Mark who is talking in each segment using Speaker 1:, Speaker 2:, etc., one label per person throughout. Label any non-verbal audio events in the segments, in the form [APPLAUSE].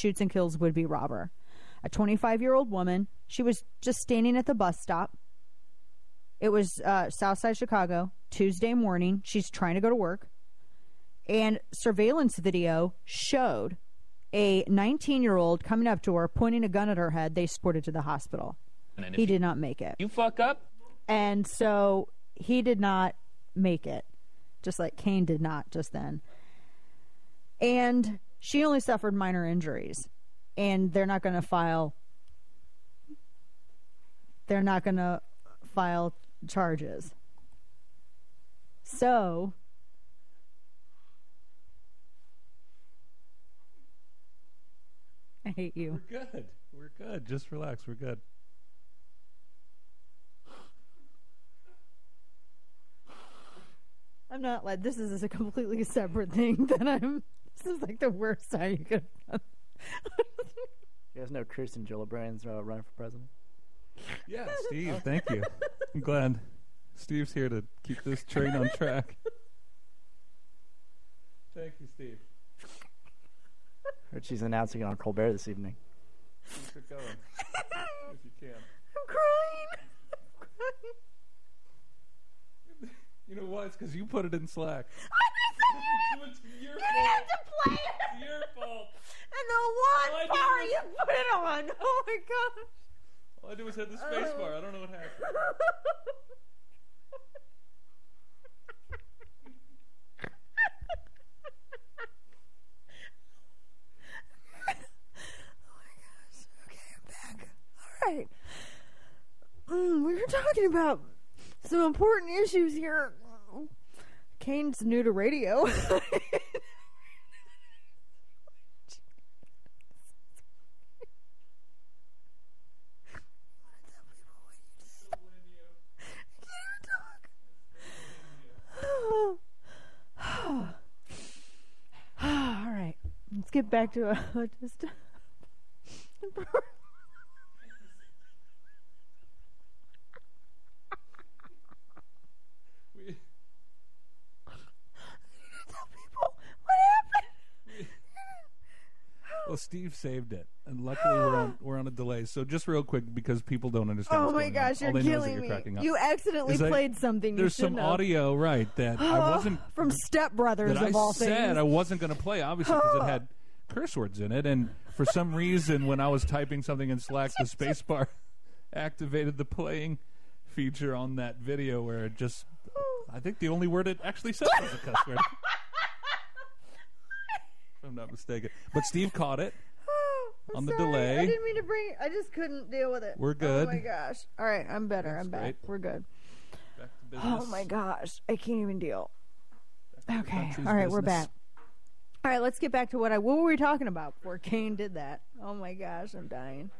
Speaker 1: shoots and kills would be robber. A 25 year old woman. She was just standing at the bus stop. It was uh, Southside Chicago, Tuesday morning. She's trying to go to work. And surveillance video showed a 19 year old coming up to her, pointing a gun at her head. They escorted to the hospital. He did not make it.
Speaker 2: You fuck up.
Speaker 1: And so he did not make it, just like Kane did not just then. And she only suffered minor injuries. And they're not going to file. They're not going to file charges. So. [LAUGHS] I hate you.
Speaker 3: We're good. We're good. Just relax. We're good.
Speaker 1: I'm not like this is a completely separate thing [LAUGHS] that I'm. This is like the worst time you could. have
Speaker 4: You guys know Kirsten Gillibrand's uh, running for president?
Speaker 3: Yeah, Steve. Thank you. I'm glad Steve's here to keep this train on track. Thank you, Steve.
Speaker 4: Heard she's announcing it on Colbert this evening.
Speaker 3: Keep it going if you can.
Speaker 1: I'm crying. I'm crying.
Speaker 3: You know why? It's because you put it in Slack. [LAUGHS] [LAUGHS] it's your
Speaker 1: You didn't have to play it.
Speaker 3: It's your fault.
Speaker 1: And the
Speaker 3: All I
Speaker 1: one
Speaker 3: did
Speaker 1: bar
Speaker 3: was-
Speaker 1: you put it on. [LAUGHS] Oh my gosh.
Speaker 3: All I did was hit the space bar. I don't know what happened. Oh my gosh. Okay, I'm back.
Speaker 1: All right. Mm, we were talking about some important issues here. Kane's new to radio. [LAUGHS] All right, let's get back to uh, [LAUGHS] just. [LAUGHS]
Speaker 3: We,
Speaker 1: What happened?
Speaker 3: Well, Steve saved it, and luckily we're on we're on a delay. So just real quick, because people don't understand.
Speaker 1: Oh
Speaker 3: what's
Speaker 1: my
Speaker 3: going
Speaker 1: gosh,
Speaker 3: on.
Speaker 1: You're
Speaker 3: they know is that
Speaker 1: killing
Speaker 3: you're
Speaker 1: me.
Speaker 3: cracking up.
Speaker 1: You accidentally
Speaker 3: Is I-
Speaker 1: played something.
Speaker 3: There's
Speaker 1: you
Speaker 3: some
Speaker 1: shouldn't have.
Speaker 3: audio, right? That I [GASPS] wasn't
Speaker 1: from Step Brothers
Speaker 3: that
Speaker 1: of
Speaker 3: I
Speaker 1: all
Speaker 3: said
Speaker 1: things.
Speaker 3: I wasn't going to play, obviously, because it had [GASPS] curse words in it, and for some reason, when I was typing something in Slack, the [LAUGHS] spacebar [LAUGHS] activated the playing feature on that video, where it just, [GASPS] I think the only word it actually said was a cuss word. [LAUGHS] I'm not mistaken, but Steve caught it. [SIGHS]
Speaker 1: I'm
Speaker 3: on the
Speaker 1: sorry.
Speaker 3: delay.
Speaker 1: I didn't mean to bring. I just couldn't deal with it.
Speaker 3: We're good.
Speaker 1: Oh my gosh! All right, I'm better.
Speaker 3: That's
Speaker 1: I'm back.
Speaker 3: great.
Speaker 1: We're good.
Speaker 3: Back to oh business.
Speaker 1: Oh my gosh, I can't even deal.
Speaker 3: Back to the
Speaker 1: Okay, all right, we're back. All right, let's get back to what I. What were we talking about before Kane did that? Oh my gosh, I'm dying.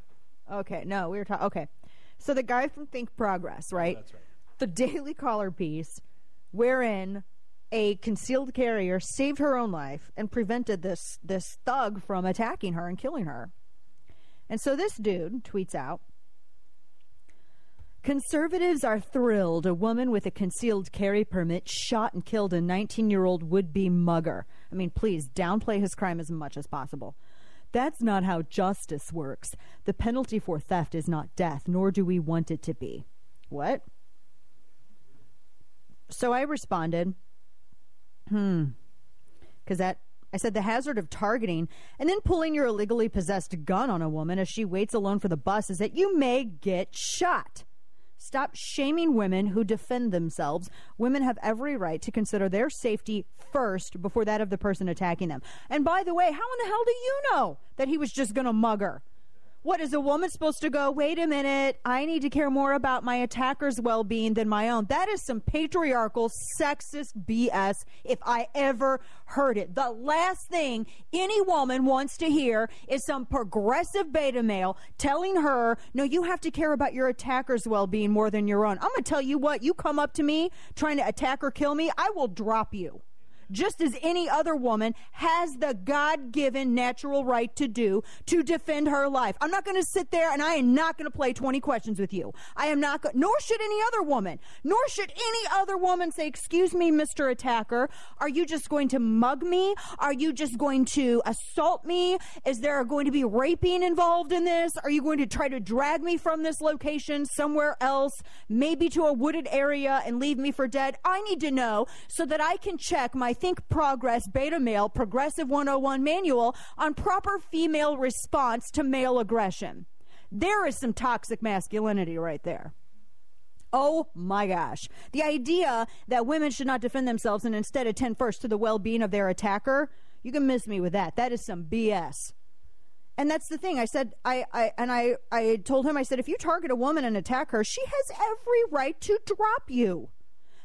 Speaker 1: Okay, no, we were talking. Okay, so the guy from Think Progress, right?
Speaker 3: That's right.
Speaker 1: the Daily Caller piece, wherein a concealed carrier saved her own life and prevented this this thug from attacking her and killing her. And so this dude tweets out. Conservatives are thrilled a woman with a concealed carry permit shot and killed a 19 year old would be mugger. I mean, please downplay his crime as much as possible. That's not how justice works. The penalty for theft is not death, nor do we want it to be. What? So I responded, hmm, because that I said the hazard of targeting and then pulling your illegally possessed gun on a woman as she waits alone for the bus is that you may get shot. Stop shaming women who defend themselves. Women have every right to consider their safety first before that of the person attacking them. And by the way, how in the hell do you know that he was just going to mug her? What is a woman supposed to go? Wait a minute. I need to care more about my attacker's well being than my own. That is some patriarchal, sexist BS if I ever heard it. The last thing any woman wants to hear is some progressive beta male telling her, no, you have to care about your attacker's well being more than your own. I'm going to tell you what, you come up to me trying to attack or kill me, I will drop you. Just as any other woman has the God given natural right to do to defend her life. I'm not going to sit there and I am not going to play 20 questions with you. I am not, go- nor should any other woman, nor should any other woman say, Excuse me, Mr. Attacker, are you just going to mug me? Are you just going to assault me? Is there going to be raping involved in this? Are you going to try to drag me from this location somewhere else, maybe to a wooded area and leave me for dead? I need to know so that I can check my Think Progress Beta Male Progressive 101 manual on proper female response to male aggression. There is some toxic masculinity right there. Oh my gosh. The idea that women should not defend themselves and instead attend first to the well being of their attacker, you can miss me with that. That is some BS. And that's the thing. I said, I, I and I, I told him, I said, if you target a woman and attack her, she has every right to drop you.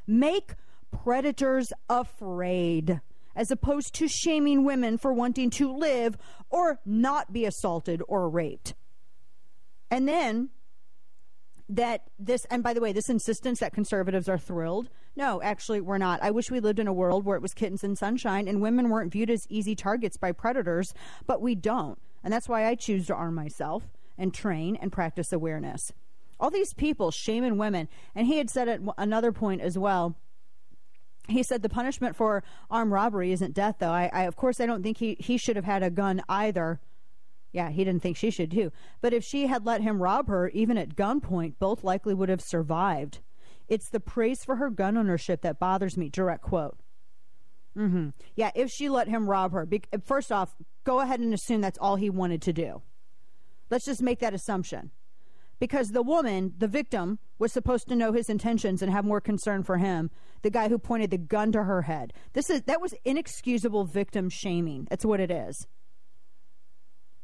Speaker 1: Make predators afraid, as opposed to shaming women for wanting to live or not be assaulted or raped. And then that this, and by the way, this insistence that conservatives are thrilled. No, actually, we're not. I wish we lived in a world where it was kittens and sunshine and women weren't viewed as easy targets by predators, but we don't. And that's why I choose to arm myself and train and practice awareness. All these people shaming women, and he had said at another point as well. He said the punishment for armed robbery isn't death, though. I, I of course, I don't think he, he should have had a gun either. Yeah, he didn't think she should too. But if she had let him rob her, even at gunpoint, both likely would have survived. It's the praise for her gun ownership that bothers me. Direct quote. Mm-hmm. Yeah, if she let him rob her, be- first off, go ahead and assume that's all he wanted to do. Let's just make that assumption. Because the woman, the victim, was supposed to know his intentions and have more concern for him, the guy who pointed the gun to her head. This is that was inexcusable victim shaming. That's what it is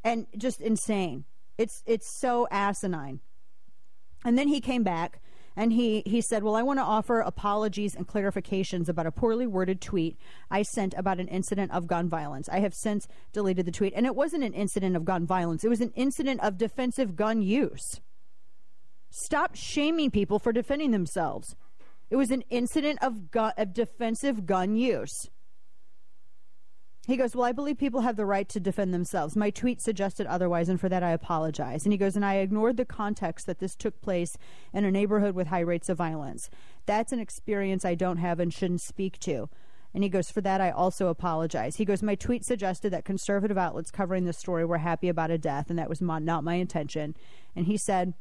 Speaker 1: and just insane. It's it's so asinine. And then he came back and he, he said, Well, I want to offer apologies and clarifications about a poorly worded tweet I sent about an incident of gun violence. I have since deleted the tweet. And it wasn't an incident of gun violence, it was an incident of defensive gun use. Stop shaming people for defending themselves. It was an incident of, gun, of defensive gun use. He goes, Well, I believe people have the right to defend themselves. My tweet suggested otherwise, and for that I apologize. And he goes, And I ignored the context that this took place in a neighborhood with high rates of violence. That's an experience I don't have and shouldn't speak to. And he goes, For that I also apologize. He goes, My tweet suggested that conservative outlets covering this story were happy about a death, and that was not my intention. And he said,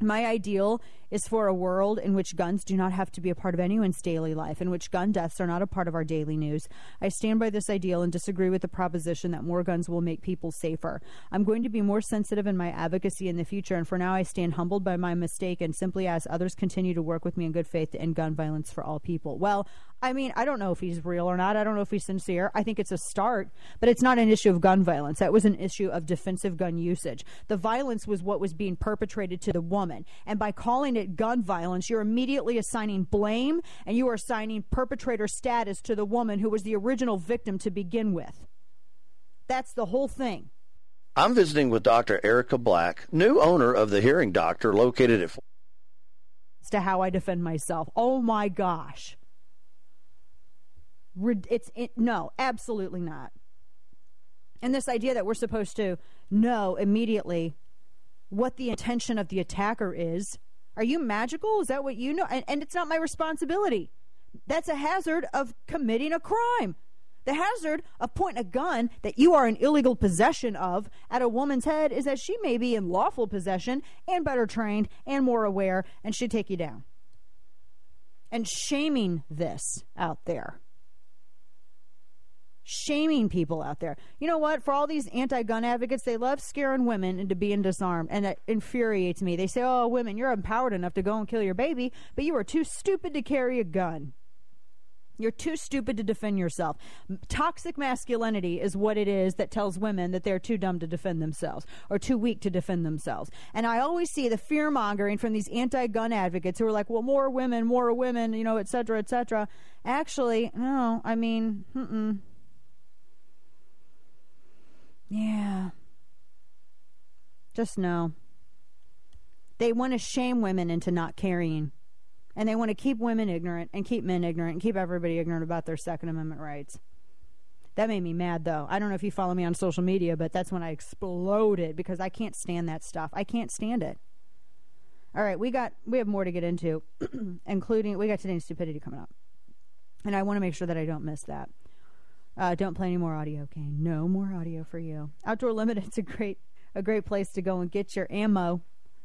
Speaker 1: my ideal is for a world in which guns do not have to be a part of anyone's daily life, in which gun deaths are not a part of our daily news. I stand by this ideal and disagree with the proposition that more guns will make people safer. I'm going to be more sensitive in my advocacy in the future, and for now, I stand humbled by my mistake and simply ask others continue to work with me in good faith to end gun violence for all people. Well, I mean, I don't know if he's real or not. I don't know if he's sincere. I think it's a start, but it's not an issue of gun violence. That was an issue of defensive gun usage. The violence was what was being perpetrated to the woman. And by calling it gun violence, you're immediately assigning blame and you are assigning perpetrator status to the woman who was the original victim to begin with. That's the whole thing.
Speaker 2: I'm visiting with Dr. Erica Black, new owner of the Hearing Doctor located at.
Speaker 1: As to how I defend myself. Oh my gosh. It's it, no, absolutely not. And this idea that we're supposed to know immediately what the intention of the attacker is. Are you magical? Is that what you know? And, and it's not my responsibility. That's a hazard of committing a crime. The hazard of pointing a gun that you are in illegal possession of at a woman's head is that she may be in lawful possession and better trained and more aware and should take you down. And shaming this out there shaming people out there. You know what? For all these anti gun advocates, they love scaring women into being disarmed, and it infuriates me. They say, oh, women, you're empowered enough to go and kill your baby, but you are too stupid to carry a gun. You're too stupid to defend yourself. Toxic masculinity is what it is that tells women that they're too dumb to defend themselves or too weak to defend themselves. And I always see the fear mongering from these anti gun advocates who are like, well, more women, more women, you know, et cetera, et cetera. Actually, no, I mean, mm-mm. Yeah. Just know. They want to shame women into not carrying. And they want to keep women ignorant and keep men ignorant and keep everybody ignorant about their Second Amendment rights. That made me mad, though. I don't know if you follow me on social media, but that's when I exploded because I can't stand that stuff. I can't stand it. All right, we got we have more to get into, [CLEARS THROAT] including we got today's stupidity coming up, and I want to make sure that I don't miss that. Uh, don't play any more audio, Kane. No more audio for you. Outdoor Limited's [LAUGHS] a great a great place to go and get your ammo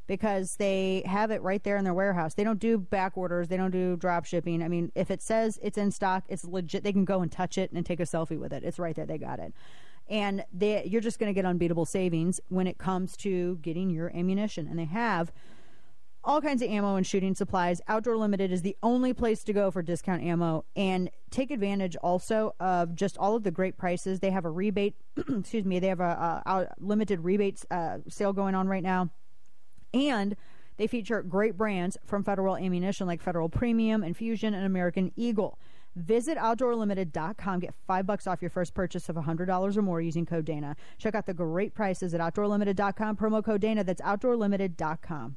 Speaker 1: because they have it right there in their warehouse. They don't do back orders. They don't do drop shipping. I mean, if it says it's in stock, it's legit. They can go and touch it and take a selfie with it. It's right there. They got it. And they, you're just going to get unbeatable savings when it comes to getting your ammunition. And they have all kinds of ammo and shooting supplies. Outdoor Limited is the only place to go for discount ammo and take advantage also of just all of the great prices. They have a rebate, [CLEARS THROAT] excuse me, they have a, a, limited rebates uh, sale going on right now. And they feature great brands from Federal Ammunition like Federal Premium, Infusion, and American Eagle. Visit OutdoorLimited.com. Get five bucks off your first purchase of $100 or more using code Dana. Check out the great prices at OutdoorLimited.com. Promo code Dana. That's OutdoorLimited.com.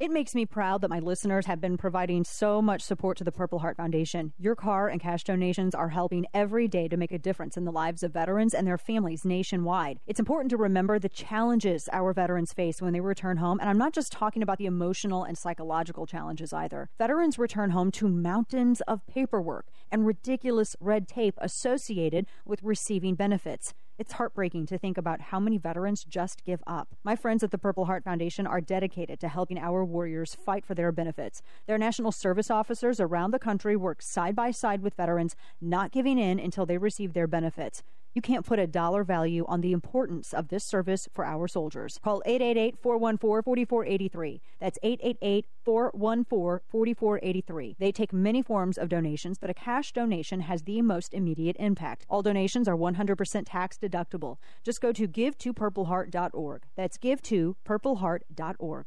Speaker 1: It makes me proud that my listeners have been providing so much support to the Purple Heart Foundation. Your car and cash donations are helping every day to make a difference in the lives of veterans and their families nationwide. It's important to remember the challenges our veterans face when they return home, and I'm not just talking about the emotional and psychological challenges either. Veterans return home to mountains of paperwork and ridiculous red tape associated with receiving benefits. It's heartbreaking to think about how many veterans just give up. My friends at the Purple Heart Foundation are dedicated to helping our warriors fight for their benefits. Their national service officers around the country work side by side with veterans, not giving in until they receive their benefits. You can't put a dollar value on the importance of this service for our soldiers. Call 888 414 4483. That's 888 414 4483. They take many forms of donations, but a cash donation has the most immediate impact. All donations are 100% tax deductible. Just go to give2purpleheart.org. That's give2purpleheart.org.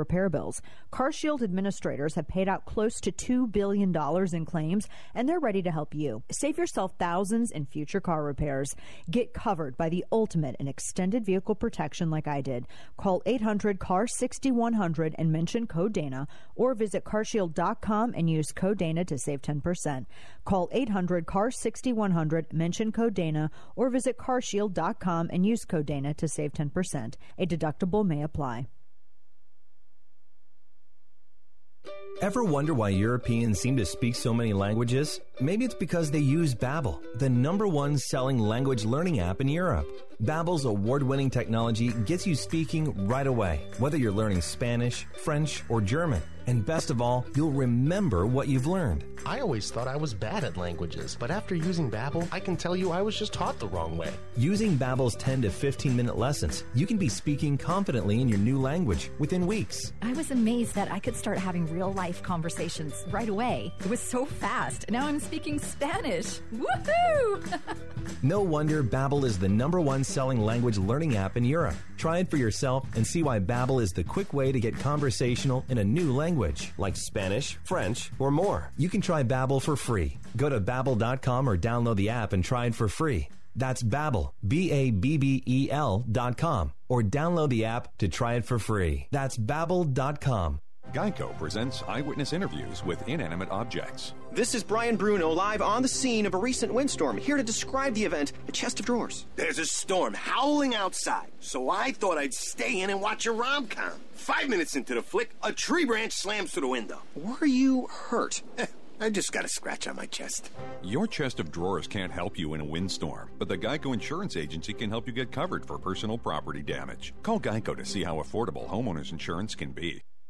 Speaker 1: repair bills. CarShield administrators have paid out close to $2 billion in claims, and they're ready to help you. Save yourself thousands in future car repairs. Get covered by the ultimate in extended vehicle protection like I did. Call 800 CAR 6100 and mention code Dana, or visit carshield.com and use code Dana to save 10%. Call 800 CAR 6100, mention code Dana, or visit carshield.com and use code Dana to save 10%. A deductible may apply.
Speaker 5: Ever wonder why Europeans seem to speak so many languages? Maybe it's because they use Babbel, the number one selling language learning app in Europe. Babbel's award-winning technology gets you speaking right away, whether you're learning Spanish, French, or German. And best of all, you'll remember what you've learned.
Speaker 6: I always thought I was bad at languages, but after using Babbel, I can tell you I was just taught the wrong way.
Speaker 5: Using Babbel's 10 to 15 minute lessons, you can be speaking confidently in your new language within weeks.
Speaker 7: I was amazed that I could start having real life conversations right away. It was so fast. Now I'm speaking Spanish. Woohoo! [LAUGHS]
Speaker 5: no wonder Babbel is the number one selling language learning app in Europe. Try it for yourself and see why Babbel is the quick way to get conversational in a new language, like Spanish, French, or more. You can try Babbel for free. Go to babbel.com or download the app and try it for free. That's Babbel, B-A-B-B-E-L dot com, or download the app to try it for free. That's babbel.com.
Speaker 8: Geico presents eyewitness interviews with inanimate objects.
Speaker 9: This is Brian Bruno live on the scene of a recent windstorm, here to describe the event a Chest of Drawers.
Speaker 10: There's a storm howling outside, so I thought I'd stay in and watch a rom com. Five minutes into the flick, a tree branch slams through the window.
Speaker 9: Were you hurt?
Speaker 10: Eh, I just got a scratch on my chest.
Speaker 8: Your chest of drawers can't help you in a windstorm, but the Geico Insurance Agency can help you get covered for personal property damage. Call Geico to see how affordable homeowners insurance can be.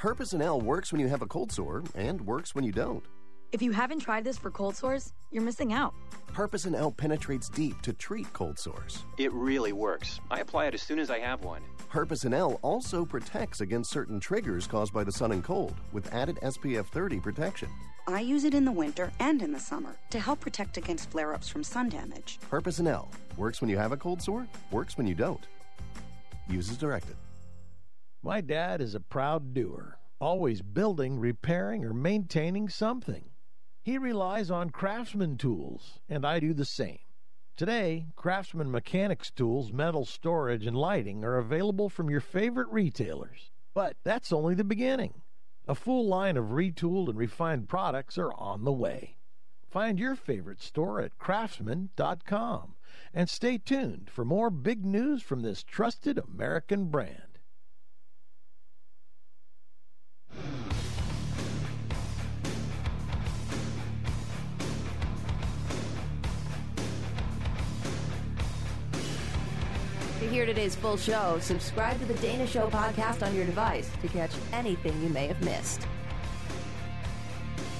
Speaker 11: Herpecin-L works when you have a cold sore and works when you don't.
Speaker 12: If you haven't tried this for cold sores, you're missing out.
Speaker 11: Herpecin-L penetrates deep to treat cold sores.
Speaker 13: It really works. I apply it as soon as I have one.
Speaker 11: Herpecin-L also protects against certain triggers caused by the sun and cold with added SPF 30 protection.
Speaker 14: I use it in the winter and in the summer to help protect against flare ups from sun damage.
Speaker 11: Herpecin-L works when you have a cold sore, works when you don't. Use as directed.
Speaker 15: My dad is a proud doer, always building, repairing, or maintaining something. He relies on craftsman tools, and I do the same. Today, Craftsman Mechanics tools, metal storage, and lighting are available from your favorite retailers. But that's only the beginning. A full line of retooled and refined products are on the way. Find your favorite store at craftsman.com and stay tuned for more big news from this trusted American brand.
Speaker 16: Hear today's full show, subscribe to the Dana Show podcast on your device to catch anything you may have missed.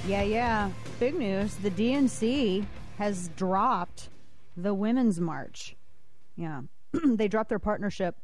Speaker 1: Yeah, yeah. Big news. The DNC has dropped the Women's March. Yeah. [CLEARS THROAT] they dropped their partnership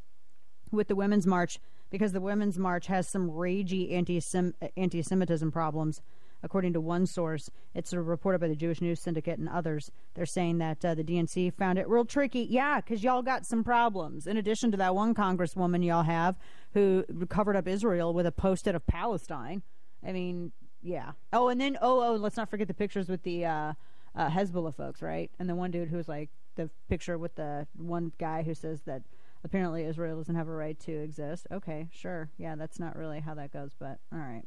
Speaker 1: with the Women's March because the Women's March has some ragey anti Semitism problems according to one source. It's reported by the Jewish News Syndicate and others. They're saying that uh, the DNC found it real tricky. Yeah, because y'all got some problems. In addition to that one congresswoman y'all have who covered up Israel with a post-it of Palestine. I mean, yeah. Oh, and then, oh, oh, let's not forget the pictures with the uh, uh, Hezbollah folks, right? And the one dude who's like the picture with the one guy who says that apparently Israel doesn't have a right to exist. Okay, sure. Yeah, that's not really how that goes, but all right.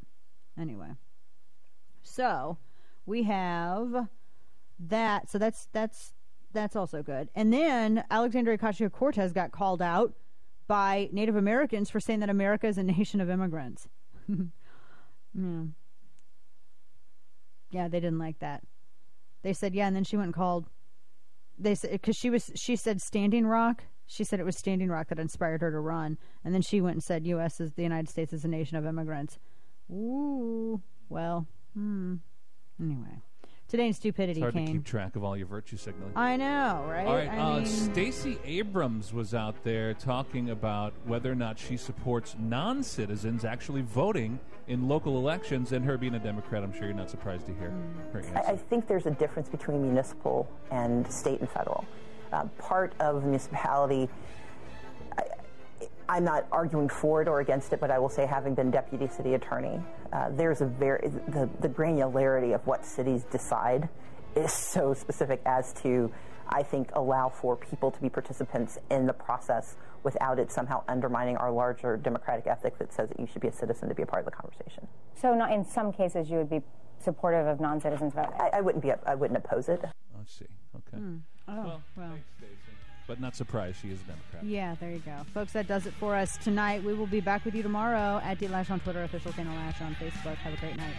Speaker 1: Anyway. So we have that. So that's that's that's also good. And then Alexandria Ocasio Cortez got called out by Native Americans for saying that America is a nation of immigrants. [LAUGHS] yeah. yeah, they didn't like that. They said yeah, and then she went and called. They said because she was she said Standing Rock. She said it was Standing Rock that inspired her to run, and then she went and said U.S. is the United States is a nation of immigrants. Ooh, well, Hmm. Anyway, today in stupidity,
Speaker 3: it's hard
Speaker 1: Kane.
Speaker 3: to keep track of all your virtue signaling.
Speaker 1: I know, right?
Speaker 3: All right,
Speaker 1: I
Speaker 3: uh,
Speaker 1: mean,
Speaker 3: Stacey Abrams was out there talking about whether or not she supports non-citizens actually voting in local elections, and her being a Democrat, I'm sure you're not surprised to hear her answer.
Speaker 17: I, I think there's a difference between municipal and state and federal. Uh, part of municipality I'm not arguing for it or against it, but I will say, having been deputy city attorney, uh, there's a very the, the granularity of what cities decide is [LAUGHS] so specific as to, I think, allow for people to be participants in the process without it somehow undermining our larger democratic ethic that says that you should be a citizen to be a part of the conversation.
Speaker 18: So, not in some cases, you would be supportive of non-citizens voting.
Speaker 17: I, I wouldn't be. I wouldn't oppose it.
Speaker 3: Let's see. Okay.
Speaker 1: Hmm. Oh,
Speaker 3: well,
Speaker 1: well.
Speaker 3: Thanks, Stacey. But not surprised, she is a Democrat.
Speaker 1: Yeah, there you go. Folks, that does it for us tonight. We will be back with you tomorrow at DLoesch on Twitter, official Dana Loesch on Facebook. Have a great night.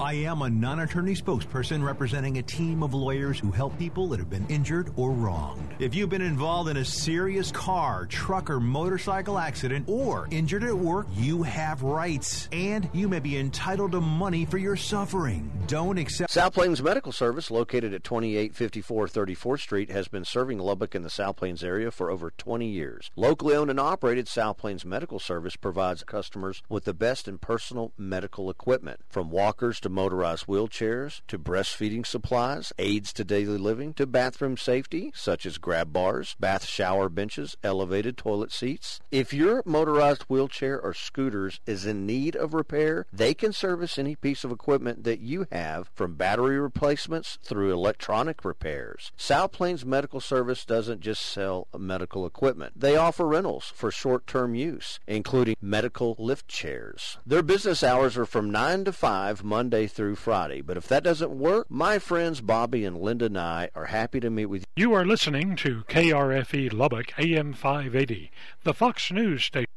Speaker 19: I am a non attorney spokesperson representing a team of lawyers who help people that have been injured or wronged. If you've been involved in a serious car, truck, or motorcycle accident or injured at work, you have rights and you may be entitled to money for your suffering. Don't accept.
Speaker 2: South Plains Medical Service, located at 2854 34th Street, has been serving Lubbock and the South Plains area for over 20 years. Locally owned and operated, South Plains Medical Service provides customers with the best in personal medical equipment, from walkers to motorized wheelchairs, to breastfeeding supplies, aids to daily living, to bathroom safety, such as grab bars, bath shower benches, elevated toilet seats. If your motorized wheelchair or scooters is in need of repair, they can service any piece of equipment that you have, from battery replacements through electronic repairs. South Plains Medical Service doesn't just sell medical equipment. They offer rentals for short-term use, including medical lift chairs. Their business hours are from 9 to 5 Monday through Friday, but if that doesn't work, my friends Bobby and Linda and I are happy to meet with you.
Speaker 20: You are listening to KRFE Lubbock AM 580, the Fox News station.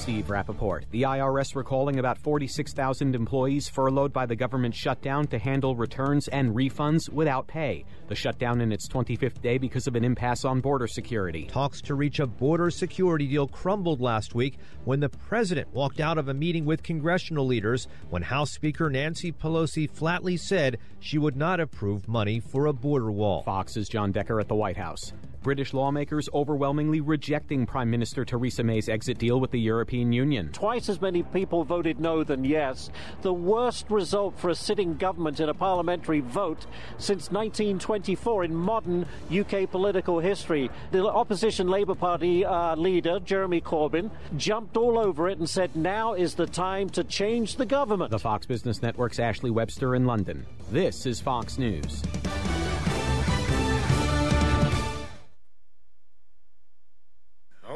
Speaker 21: Steve Rappaport. The IRS recalling about 46,000 employees furloughed by the government shutdown to handle returns and refunds without pay. The shutdown in its 25th day because of an impasse on border security.
Speaker 22: Talks to reach a border security deal crumbled last week when the president walked out of a meeting with congressional leaders when House Speaker Nancy Pelosi flatly said she would not approve money for a border wall.
Speaker 21: Fox's John Decker at the White House. British lawmakers overwhelmingly rejecting Prime Minister Theresa May's exit deal with the European Union.
Speaker 23: Twice as many people voted no than yes. The worst result for a sitting government in a parliamentary vote since 1924 in modern UK political history. The opposition Labour Party uh, leader, Jeremy Corbyn, jumped all over it and said now is the time to change the government.
Speaker 21: The Fox Business Network's Ashley Webster in London. This is Fox News.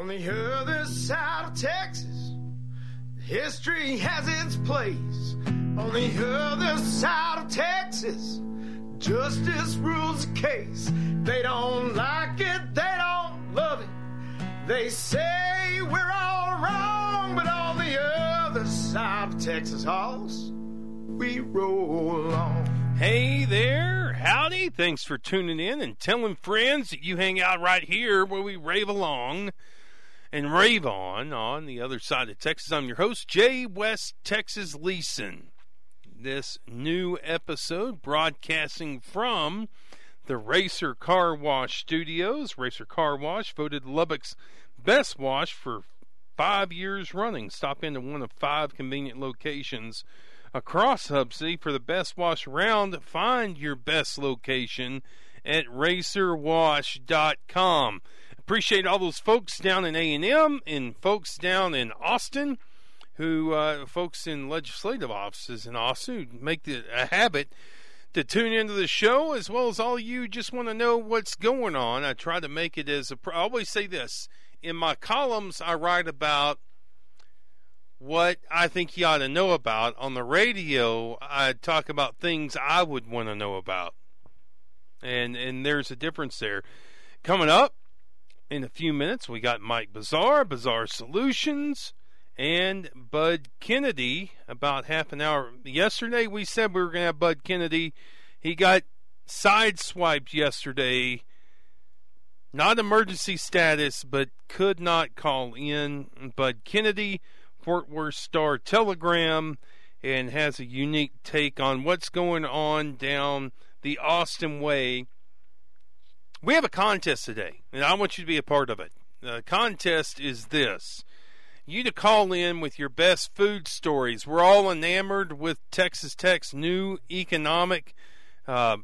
Speaker 24: On the other side of Texas, history has its place. On the other side of Texas, justice rules the case. They don't like it, they don't love it. They say we're all wrong, but on the other side of Texas, Hoss, we roll on.
Speaker 25: Hey there, howdy. Thanks for tuning in and telling friends that you hang out right here where we rave along and rave on the other side of Texas. I'm your host, Jay West Texas Leeson. This new episode broadcasting from the Racer Car Wash Studios. Racer Car Wash voted Lubbock's best wash for five years running. Stop into one of five convenient locations across Hub City for the best wash around. Find your best location at racerwash.com. Appreciate all those folks down in A&M and folks down in Austin who uh, folks in legislative offices in Austin make it a habit to tune into the show as well as all you just want to know what's going on. I try to make it as a I always say this in my columns I write about what I think you ought to know about. On the radio, I talk about things I would want to know about. And and there's a difference there. Coming up in a few minutes, we got Mike Bazaar, Bazaar Solutions, and Bud Kennedy. About half an hour yesterday, we said we were going to have Bud Kennedy. He got sideswiped yesterday. Not emergency status, but could not call in. Bud Kennedy, Fort Worth Star Telegram, and has a unique take on what's going on down the Austin Way. We have a contest today, and I want you to be a part of it. The contest is this you to call in with your best food stories. We're all enamored with Texas Tech's new economic uh,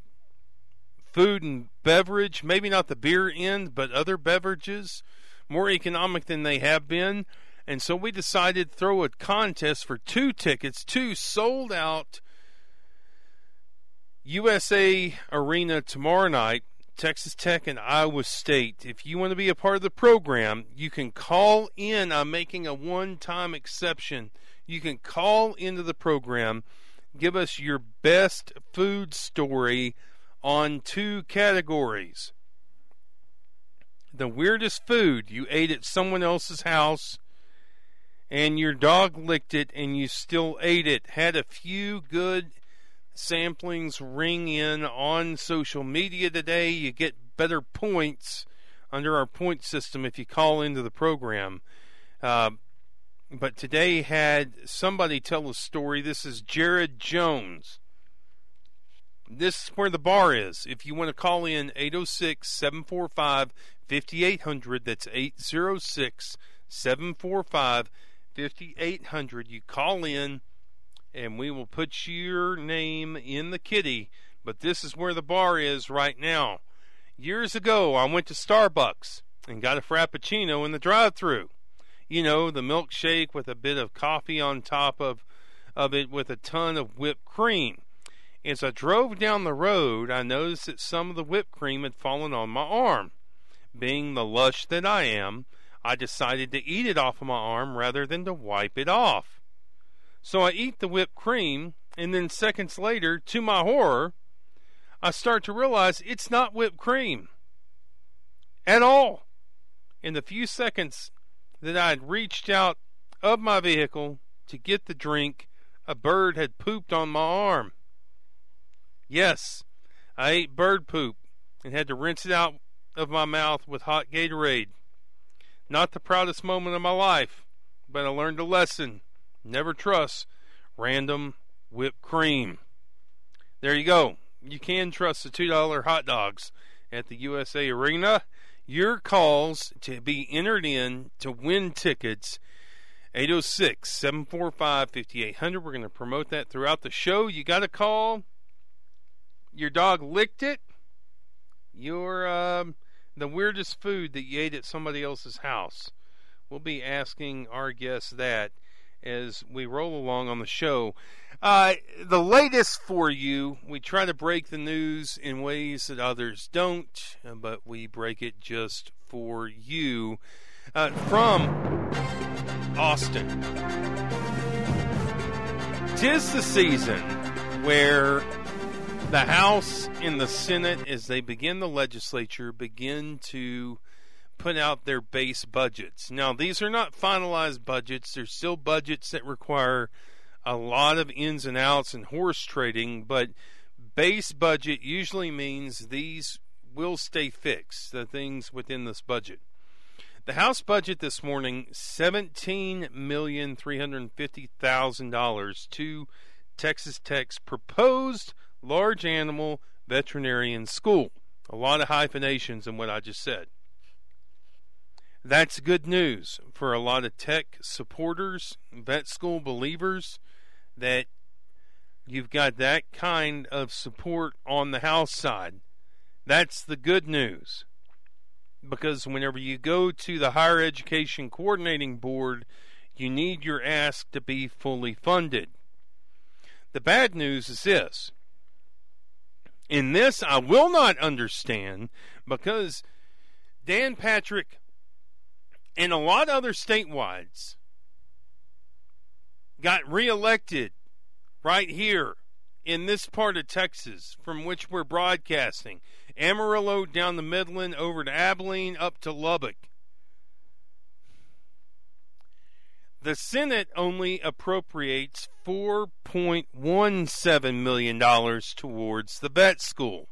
Speaker 25: food and beverage, maybe not the beer end, but other beverages, more economic than they have been. And so we decided to throw a contest for two tickets, two sold out USA Arena tomorrow night. Texas Tech and Iowa State. If you want to be a part of the program, you can call in. I'm making a one time exception. You can call into the program, give us your best food story on two categories. The weirdest food you ate at someone else's house and your dog licked it and you still ate it. Had a few good samplings ring in on social media today. You get better points under our point system if you call into the program. Uh, but today had somebody tell a story. This is Jared Jones. This is where the bar is. If you want to call in 806 745 5800, that's 806 745 5800. You call in and we will put your name in the kitty. But this is where the bar is right now. Years ago, I went to Starbucks and got a Frappuccino in the drive through. You know, the milkshake with a bit of coffee on top of, of it with a ton of whipped cream. As I drove down the road, I noticed that some of the whipped cream had fallen on my arm. Being the lush that I am, I decided to eat it off of my arm rather than to wipe it off. So I eat the whipped cream, and then seconds later, to my horror, I start to realize it's not whipped cream at all. In the few seconds that I had reached out of my vehicle to get the drink, a bird had pooped on my arm. Yes, I ate bird poop and had to rinse it out of my mouth with hot Gatorade. Not the proudest moment of my life, but I learned a lesson. Never trust random whipped cream. There you go. You can trust the $2 hot dogs at the USA Arena. Your calls to be entered in to win tickets 806 745 5800. We're going to promote that throughout the show. You got a call. Your dog licked it. Your um, the weirdest food that you ate at somebody else's house. We'll be asking our guests that as we roll along on the show. Uh, the latest for you, we try to break the news in ways that others don't, but we break it just for you. Uh, from Austin. Tis the season where the House and the Senate, as they begin the legislature, begin to put out their base budgets. Now, these are not finalized budgets, they're still budgets that require a lot of ins and outs and horse trading, but base budget usually means these will stay fixed, the things within this budget. The House budget this morning, seventeen million three hundred fifty thousand dollars to Texas Tech's proposed large animal veterinarian school. A lot of hyphenations in what I just said. That's good news for a lot of tech supporters, vet school believers, that you've got that kind of support on the House side. That's the good news. Because whenever you go to the Higher Education Coordinating Board, you need your ask to be fully funded. The bad news is this. In this, I will not understand because Dan Patrick and a lot of other statewides got reelected right here in this part of Texas from which we're broadcasting. Amarillo down the Midland over to Abilene up to Lubbock. The Senate only appropriates $4.17 million towards the vet school,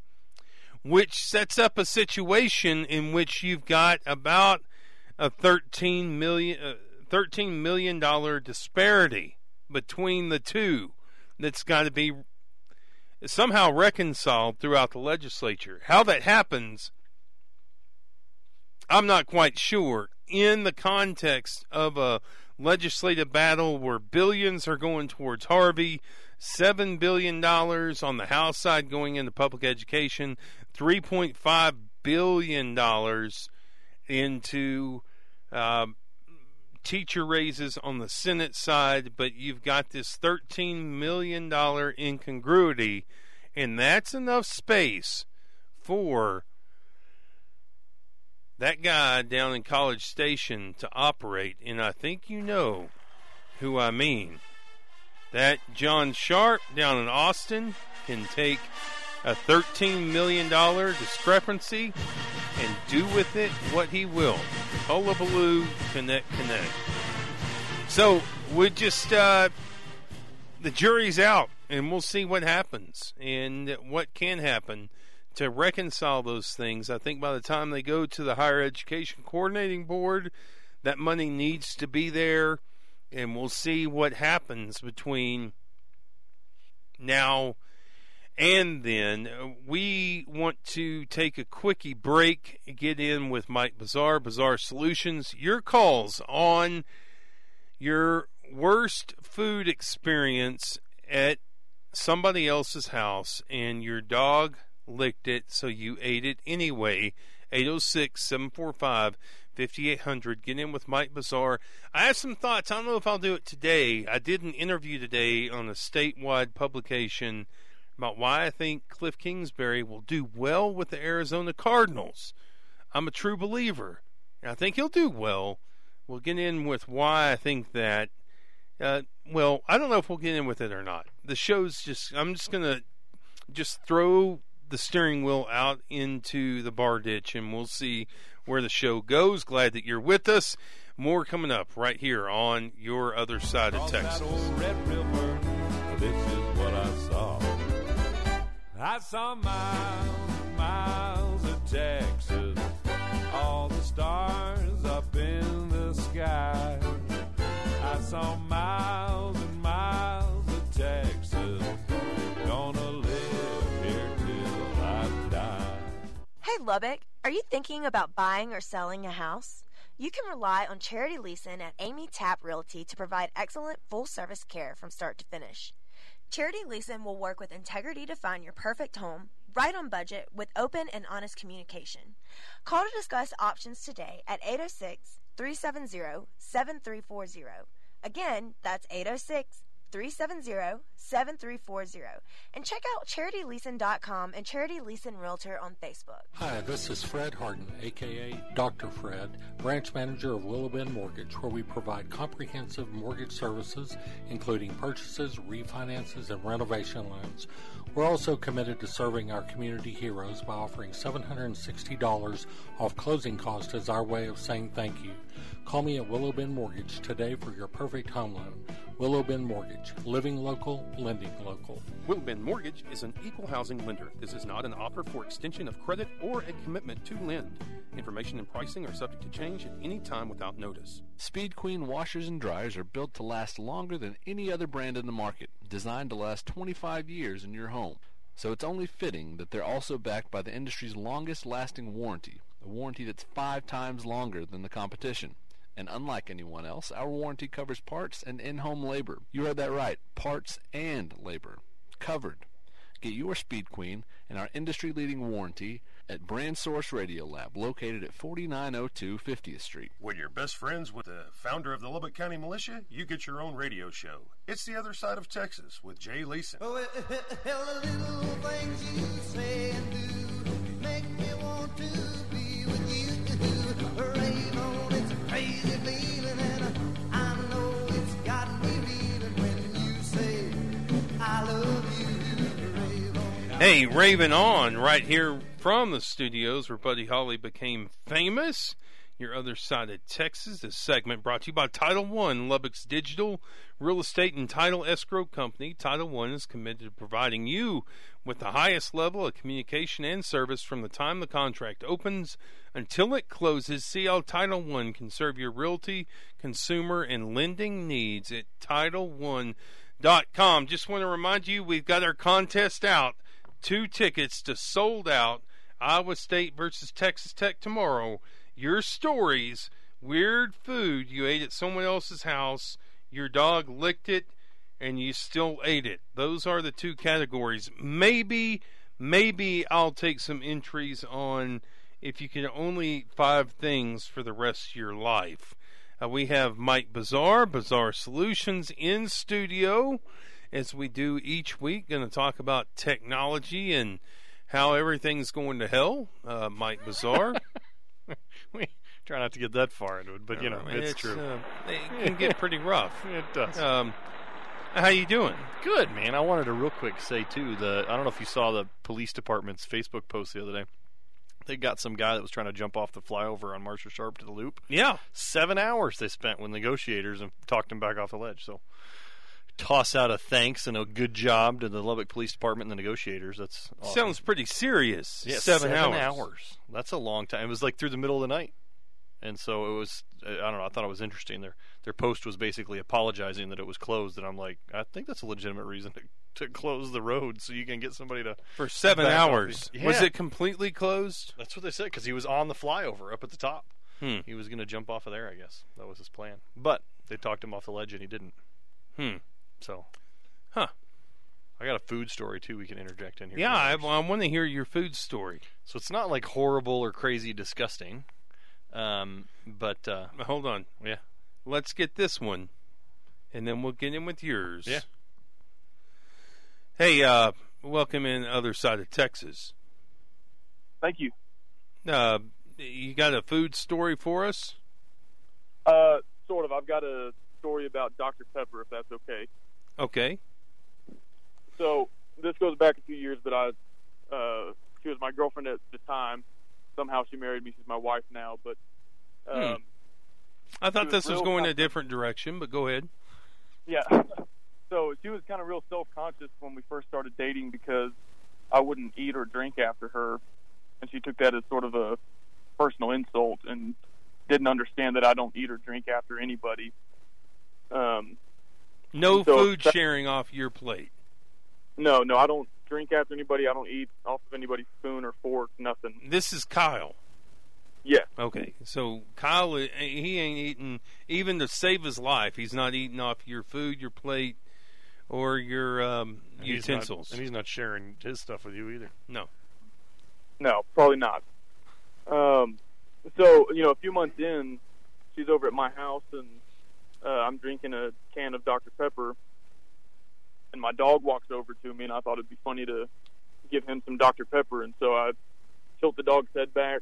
Speaker 25: which sets up a situation in which you've got about a $13 million, uh, $13 million disparity between the two that's got to be somehow reconciled throughout the legislature. How that happens, I'm not quite sure. In the context of a legislative battle where billions are going towards Harvey, $7 billion on the House side going into public education, $3.5 billion into um, teacher raises on the Senate side, but you've got this $13 million incongruity, and that's enough space for that guy down in College Station to operate, and I think you know who I mean. That John Sharp down in Austin can take a $13 million discrepancy and do with it what he will. Hullabaloo, Caneck, Caneck. So we just, uh, the jury's out, and we'll see what happens and what can happen to reconcile those things. I think by the time they go to the Higher Education Coordinating Board, that money needs to be there, and we'll see what happens between now and then uh, we want to take a quickie break, get in with Mike Bazaar, Bazaar Solutions. Your calls on your worst food experience at somebody else's house and your dog licked it, so you ate it anyway. 806 745 5800. Get in with Mike Bazaar. I have some thoughts. I don't know if I'll do it today. I did an interview today on a statewide publication about why I think Kliff Kingsbury will do well with the Arizona Cardinals. I'm a true believer. and I think he'll do well. We'll get in with why I think that. Uh, well, I don't know if we'll get in with it or not. The show's just, I'm just going to just throw the steering wheel out into the bar ditch and we'll see where the show goes. Glad that you're with us. More coming up right here on your other side of Texas.
Speaker 26: I saw miles, miles of Texas, all the stars up in the sky. I saw miles and miles of Texas, gonna live here till I die.
Speaker 27: Hey Lubbock, are you thinking about buying or selling a house? You can rely on Charity Leeson at Amy Tap Realty to provide excellent full service care from start to finish. Charity Leeson will work with integrity to find your perfect home, right on budget, with open and honest communication. Call to discuss options today at 806 370 7340. Again, that's 806 370 7340. And check out charityleeson.com and Charity Realtor on Facebook.
Speaker 28: Hi, this is Fred Harden, aka Dr. Fred, branch manager of Willow Bend Mortgage, where we provide comprehensive mortgage services, including purchases, refinances, and renovation loans. We're also committed to serving our community heroes by offering $760 off closing costs as our way of saying thank you. Call me at Willow Bend Mortgage today for your perfect home loan. Willow Bend Mortgage, living local, lending local.
Speaker 29: Willow Bend Mortgage is an equal housing lender. This is not an offer for extension of credit or a commitment to lend. Information and pricing are subject to change at any time without notice.
Speaker 30: Speed Queen washers and dryers are built to last longer than any other brand in the market, designed to last 25 years in your home. So it's only fitting that they're also backed by the industry's longest lasting warranty, a warranty that's five times longer than the competition. And unlike anyone else, our warranty covers parts and in-home labor. You heard that right. Parts and labor. Covered. Get your Speed Queen and our industry-leading warranty at Brand Source Radio Lab, located at 4902 50th Street.
Speaker 31: When you're best friends with the founder of the Lubbock County Militia, you get your own radio show. It's the other side of Texas with Jay Leeson.
Speaker 24: Oh, hell, [LAUGHS] the little things you say and do make me want to
Speaker 25: Hey, Raven On, right here from the studios where Buddy Holly became famous. Your other side of Texas. This segment brought to you by Title One, Lubbock's digital real estate and title escrow company. Title One is committed to providing you with the highest level of communication and service from the time the contract opens until it closes. See how Title One can serve your realty, consumer, and lending needs at TitleOne.com. Just want to remind you, we've got our contest out. Two tickets to sold out Iowa State versus Texas Tech tomorrow. Your stories, weird food you ate at someone else's house, your dog licked it, and you still ate it. Those are the two categories. Maybe, maybe I'll take some entries on if you can only eat five things for the rest of your life. Uh, we have Mike Bazaar, Bazaar Solutions, in studio as we do each week. Going to talk about technology and how everything's going to hell. Uh, Mike Bazaar. [LAUGHS]
Speaker 32: we try not to get that far into it, but you know,
Speaker 25: Uh,
Speaker 32: it's, true.
Speaker 25: Uh, it can [LAUGHS] get pretty rough. [LAUGHS]
Speaker 32: it does.
Speaker 25: Um, how you doing?
Speaker 32: Good, man. I wanted to real quick say too the I don't know if you saw the police department's Facebook post the other day. They got some guy that was trying to jump off the flyover on Marsha Sharp to the loop.
Speaker 25: Yeah,
Speaker 32: seven hours they spent with negotiators and talked him back off the ledge. So toss out a thanks and a good job to the Lubbock Police Department and the negotiators. That's awesome.
Speaker 25: Sounds pretty serious.
Speaker 32: Yeah,
Speaker 25: seven,
Speaker 32: seven
Speaker 25: hours.
Speaker 32: That's a long time. It was like through the middle of the night, and so it was. I don't know. I thought it was interesting. Their their post was basically apologizing that it was closed, and I'm like, I think that's a legitimate reason to, to close the road so you can get somebody to
Speaker 25: For seven hours.
Speaker 32: the-
Speaker 25: Was it completely closed?
Speaker 32: That's what they said because he was on the flyover up at the top.
Speaker 25: Hmm.
Speaker 32: He was going to jump off of there. I guess that was his plan, but they talked him off the ledge and he didn't.
Speaker 25: Hmm.
Speaker 32: So,
Speaker 25: Huh.
Speaker 32: I got a food story too. We can interject in here.
Speaker 25: Yeah, I, I want to hear your food story.
Speaker 32: So it's not like horrible or crazy disgusting, um, but uh,
Speaker 25: hold on.
Speaker 32: Yeah,
Speaker 25: Let's get this one, and then we'll get in with yours.
Speaker 32: Yeah.
Speaker 25: Hey, uh, welcome in other side of Texas.
Speaker 33: Thank you.
Speaker 25: Uh, you got a food story for us?
Speaker 33: Uh, sort of. I've got a story about Dr. Pepper, if that's okay.
Speaker 25: Okay.
Speaker 33: So this goes back a few years, but I, uh, she was my girlfriend at the time. Somehow she married me. She's my wife now. But um,
Speaker 25: Hmm. I thought
Speaker 33: was
Speaker 25: this was going a different direction, but go ahead.
Speaker 33: yeah. [LAUGHS] so she was kind of real self-conscious when we first started dating because I wouldn't eat or drink after her, and she took that as sort of a personal insult and didn't understand that I don't eat or drink after anybody. Um,
Speaker 25: No
Speaker 33: So
Speaker 25: food
Speaker 33: that-
Speaker 25: sharing off your plate.
Speaker 33: no, no, I don't drink after anybody. I don't eat off of anybody's spoon or fork. Nothing.
Speaker 25: This is Kyle.
Speaker 33: Yeah.
Speaker 25: Okay, so Kyle, uh, he ain't eating even to save his life. He's not eating off your food, your plate, or your um,
Speaker 32: and he's not-
Speaker 25: utensils.
Speaker 32: and he's not sharing his stuff with you either.
Speaker 25: No.
Speaker 33: No, probably not. Um, so you know, a few months in, she's over at my house, and uh, I'm drinking a can of Dr Pepper, and my dog walks over to me, and I thought it'd be funny to give him some Dr Pepper, and so I tilt the dog's head back,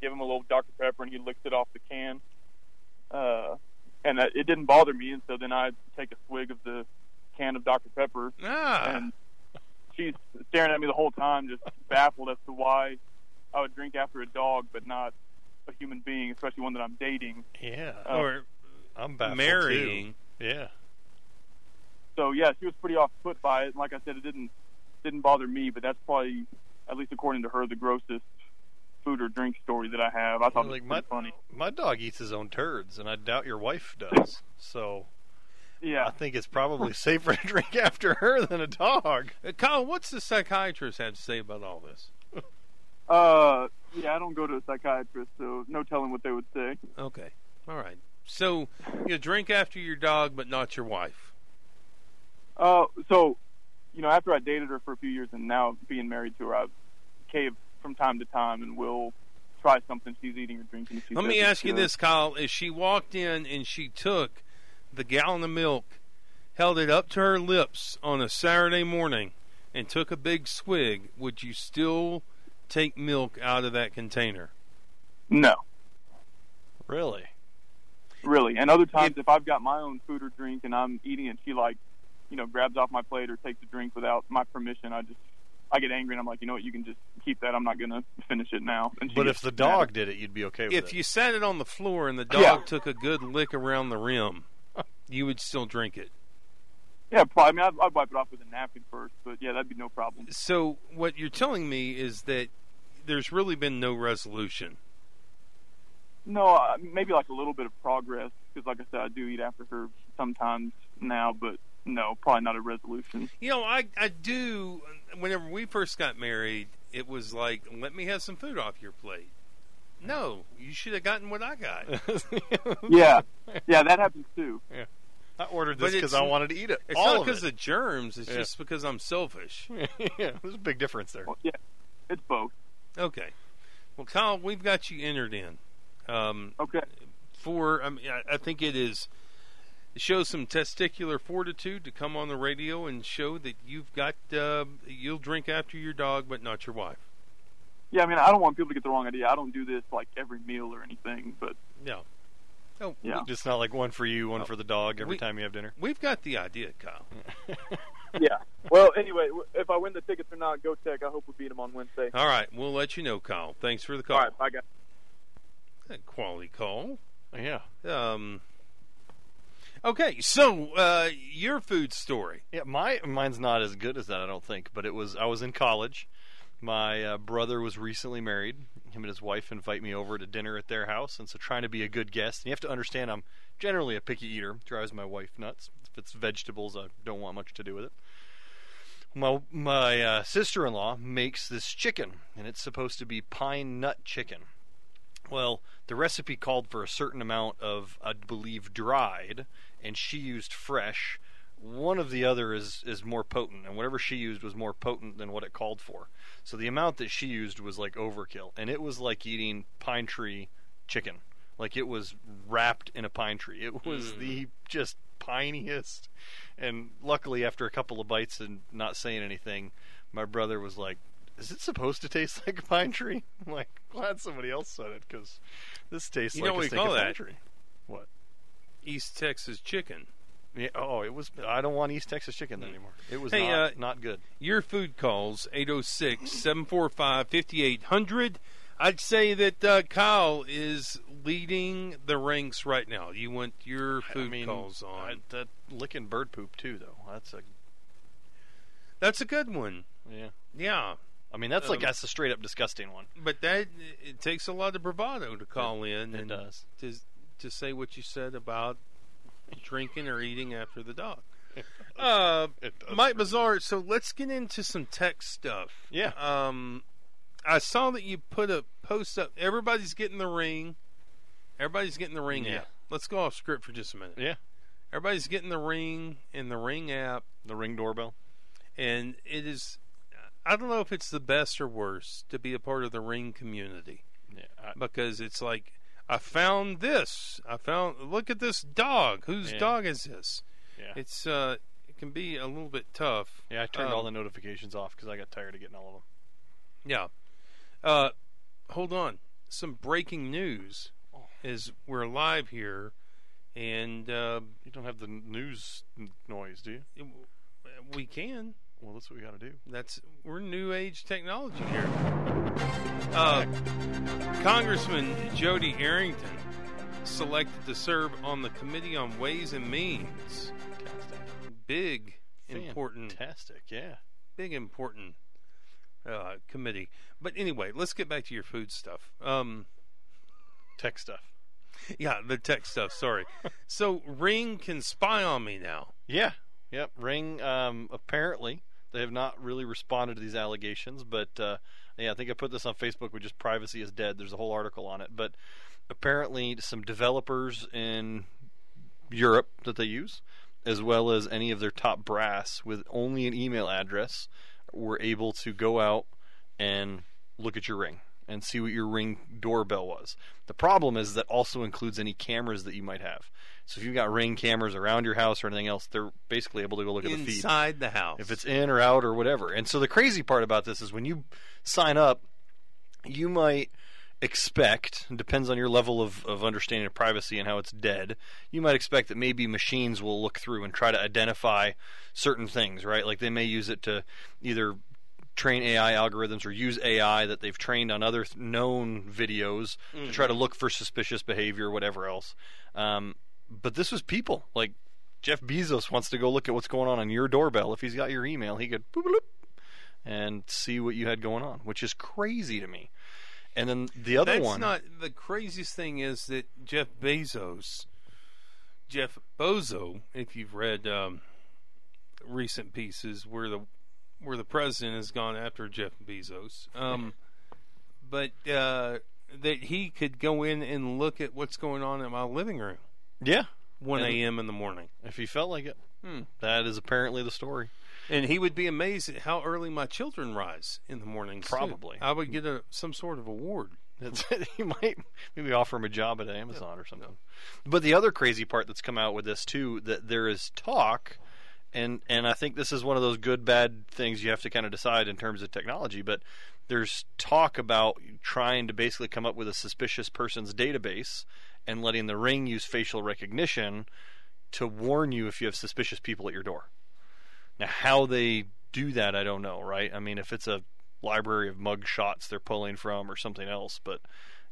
Speaker 33: give him a little Dr Pepper, and he licks it off the can. Uh, and that, it didn't bother me, and so then I take a swig of the can of Dr Pepper,
Speaker 25: Ah.
Speaker 33: and she's staring at me the whole time, just baffled as to why I would drink after a dog, but not a human being, especially one that I'm dating.
Speaker 32: Yeah.
Speaker 33: Uh,
Speaker 25: or
Speaker 32: I'm baffled
Speaker 25: marrying.
Speaker 32: Too. Yeah.
Speaker 33: So yeah, she was pretty off put by it. And like I said, it didn't didn't bother me, but that's probably, at least according to her, the grossest food or drink story that I have. I thought
Speaker 32: like
Speaker 33: it was
Speaker 32: my
Speaker 33: funny.
Speaker 32: my dog eats his own turds, and I doubt your wife does. So
Speaker 33: Yeah.
Speaker 32: I think it's probably [LAUGHS] safer to drink after her than a dog.
Speaker 25: Uh, Kyle, what's the psychiatrist had to say about all this?
Speaker 33: Uh, yeah, I don't go to a psychiatrist, so no telling what they would say.
Speaker 25: Okay, all right. So you drink after your dog, but not your wife.
Speaker 33: Uh, so, you know, after I dated her for a few years and now being married to her, I cave from time to time and will try something she's eating or drinking. She
Speaker 25: Let me
Speaker 33: it's
Speaker 25: ask you this, Kyle: If she walked in and she took the gallon of milk, held it up to her lips on a Saturday morning, and took a big swig, would you still take milk out of that container?
Speaker 33: No,
Speaker 32: Really?
Speaker 33: Really. And other times, if I've got my own food or drink and I'm eating it, she like, you know, grabs off my plate or takes a drink without my permission. I just, I get angry and I'm like, you know what, you can just keep that. I'm not gonna finish it now. And
Speaker 32: But if the
Speaker 33: mad.
Speaker 32: dog did it, you'd be okay with
Speaker 25: If
Speaker 32: it.
Speaker 25: you sat it on the floor and the dog
Speaker 33: Yeah.
Speaker 25: took a good lick around the rim, [LAUGHS] you would still drink it.
Speaker 33: yeah, probably. I mean, I'd, I'd wipe it off with a napkin first, but yeah, that'd be no problem.
Speaker 25: So what you're telling me is that there's really been no resolution.
Speaker 33: No, uh, maybe like a little bit of progress because, like I said, I do eat after her sometimes now, but no, probably not a resolution.
Speaker 25: You know, I I do. Whenever we first got married, it was like, let me have some food off your plate. No, you should have gotten what I got. [LAUGHS]
Speaker 33: yeah, yeah, that happens too.
Speaker 32: Yeah. I ordered this because I wanted to eat it.
Speaker 25: It's
Speaker 32: all
Speaker 25: not
Speaker 32: of
Speaker 25: because
Speaker 32: it.
Speaker 25: of germs. It's
Speaker 32: Yeah.
Speaker 25: just because I'm selfish. [LAUGHS]
Speaker 32: yeah, there's a big difference there.
Speaker 33: Well, yeah, it's both.
Speaker 25: Okay. Well, Kyle, we've got you entered in. Um,
Speaker 33: okay.
Speaker 25: For I, mean, I, I think it is it shows some testicular fortitude to come on the radio and show that you've got uh, you'll drink after your dog, but not your wife.
Speaker 33: Yeah, I mean, I don't want people to get the wrong idea. I don't do this like every meal or anything, but
Speaker 25: No. Oh,
Speaker 33: Yeah.
Speaker 32: Just not like one for you, one
Speaker 25: Oh.
Speaker 32: for the dog every
Speaker 25: We-
Speaker 32: time you have dinner.
Speaker 25: We've got the idea, Kyle. [LAUGHS]
Speaker 33: yeah. Well, anyway, if I win the tickets or not, go Tech. I hope we beat them on Wednesday.
Speaker 25: All right, we'll let you know, Kyle. Thanks for the call.
Speaker 33: All right, bye guys.
Speaker 25: Quality call.
Speaker 32: Yeah.
Speaker 25: Um. Okay, so uh, your food story.
Speaker 32: Yeah, my mine's not as good as that, I don't think. But it was I was in college. My uh, brother was recently married. Him and his wife invite me over to dinner at their house, and so trying to be a good guest. And you have to understand, I'm generally a picky eater. Drives my wife nuts. If it's vegetables, I don't want much to do with it. My my uh, sister-in-law makes this chicken, and it's supposed to be pine nut chicken. Well, the recipe called for a certain amount of, I believe, dried, and she used fresh, one of the other is is more potent, and whatever she used was more potent than what it called for. So the amount that she used was like overkill, and it was like eating pine tree chicken. Like it was wrapped in a pine tree. It was
Speaker 25: Mm.
Speaker 32: the just piniest. And luckily, after a couple of bites and not saying anything, my brother was like, "Is it supposed to taste [LAUGHS] like a pine tree?" I'm like, [LAUGHS] glad somebody else said it because this tastes
Speaker 25: You
Speaker 32: like
Speaker 25: know
Speaker 32: a
Speaker 25: what we
Speaker 32: steak
Speaker 25: call
Speaker 32: of pine
Speaker 25: that?
Speaker 32: tree. What?
Speaker 25: East Texas chicken.
Speaker 32: Yeah, oh, it was. I don't want East Texas chicken anymore. It was
Speaker 25: Hey,
Speaker 32: not,
Speaker 25: uh,
Speaker 32: not good.
Speaker 25: Your food calls 806 745 5800. I'd say that uh, Kyle is leading the ranks right now. You want your food
Speaker 32: I mean,
Speaker 25: calls on.
Speaker 32: I, that licking bird poop too, though. That's a
Speaker 25: That's a good one.
Speaker 32: yeah.
Speaker 25: Yeah.
Speaker 32: I mean, that's like
Speaker 25: Um,
Speaker 32: that's a straight up disgusting one.
Speaker 25: But that it takes a lot of bravado to call in
Speaker 32: it
Speaker 25: and
Speaker 32: does.
Speaker 25: to to say what you said about drinking or eating after the dog. [LAUGHS] Uh, Mike Bazaar. So let's get into some tech stuff.
Speaker 32: Yeah.
Speaker 25: Um, I saw that you put a post up. Everybody's getting the ring. Everybody's getting the ring
Speaker 32: Yeah.
Speaker 25: app. Let's go off script for just a minute.
Speaker 32: Yeah.
Speaker 25: Everybody's getting the ring and the ring app,
Speaker 32: The ring doorbell.
Speaker 25: and it is. I don't know if it's the best or worst to be a part of the ring community
Speaker 32: Yeah. I,
Speaker 25: because it's like I found this. I found look at this dog. Whose
Speaker 32: Yeah.
Speaker 25: dog is this?
Speaker 32: yeah.
Speaker 25: It's uh it can be a little bit tough.
Speaker 32: yeah. I turned
Speaker 25: Um,
Speaker 32: all the notifications off because I got tired of getting all of them.
Speaker 25: Yeah. Uh hold on. Some breaking news
Speaker 32: Oh.
Speaker 25: is we're live here and uh
Speaker 32: You don't have the news noise, do you?
Speaker 25: we can.
Speaker 32: Well, that's what we got to do.
Speaker 25: That's we're new age technology here. Uh, Congressman Jody Arrington selected to serve on the Committee on Ways and Means. Fantastic. Big, important,
Speaker 32: Fantastic. Yeah.
Speaker 25: big, important uh, committee. But anyway, let's get back to your food stuff. Um,
Speaker 32: Tech stuff.
Speaker 25: yeah, the tech stuff. Sorry. [LAUGHS] so Ring can spy on me now.
Speaker 32: Yeah. Yep. Ring. Um, apparently, they have not really responded to these allegations, but uh, yeah, I think I put this on Facebook with just privacy is dead. There's a whole article on it, but apparently, some developers in Europe that they use, as well as any of their top brass with only an email address, were able to go out and look at your ring and see what your ring doorbell was. The problem is that also includes any cameras that you might have. So if you've got ring cameras around your house or anything else, they're basically able to go look at the feed
Speaker 25: Inside the house.
Speaker 32: if it's in or out or whatever. And so the crazy part about this is when you sign up, you might expect, depends on your level of, of understanding of privacy and how it's dead, you might expect that maybe machines will look through and try to identify certain things, right? Like they may use it to either train AI algorithms or use AI that they've trained on other th- known videos to try to look for suspicious behavior or whatever else. Um, but this was people. Like Jeff Bezos wants to go look at what's going on on your doorbell. If he's got your email, he could boop, bloop, and see what you had going on, which is crazy to me. And then the other
Speaker 25: That's
Speaker 32: one,
Speaker 25: not the craziest thing is that Jeff Bezos, Jeff Bozo, if you've read um, recent pieces where the where the president has gone after Jeff Bezos, um, but uh, that he could go in and look at what's going on in my living room,
Speaker 32: yeah,
Speaker 25: one a.m. in the morning,
Speaker 32: if he felt like it,
Speaker 25: Hmm.
Speaker 32: that is apparently the story.
Speaker 25: and he would be amazed at how early my children rise in the mornings. too.
Speaker 32: Probably.
Speaker 25: I would get a some sort of award.
Speaker 32: You [LAUGHS] might maybe offer him a job at Amazon or something. But the other crazy part that's come out with this too, that there is talk, and and I think this is one of those good bad things you have to kind of decide in terms of technology. But there's talk about trying to basically come up with a suspicious person's database and letting the ring use facial recognition to warn you if you have suspicious people at your door. Now, how they do that, I don't know, right? I mean, if it's a library of mug shots they're pulling from or something else, but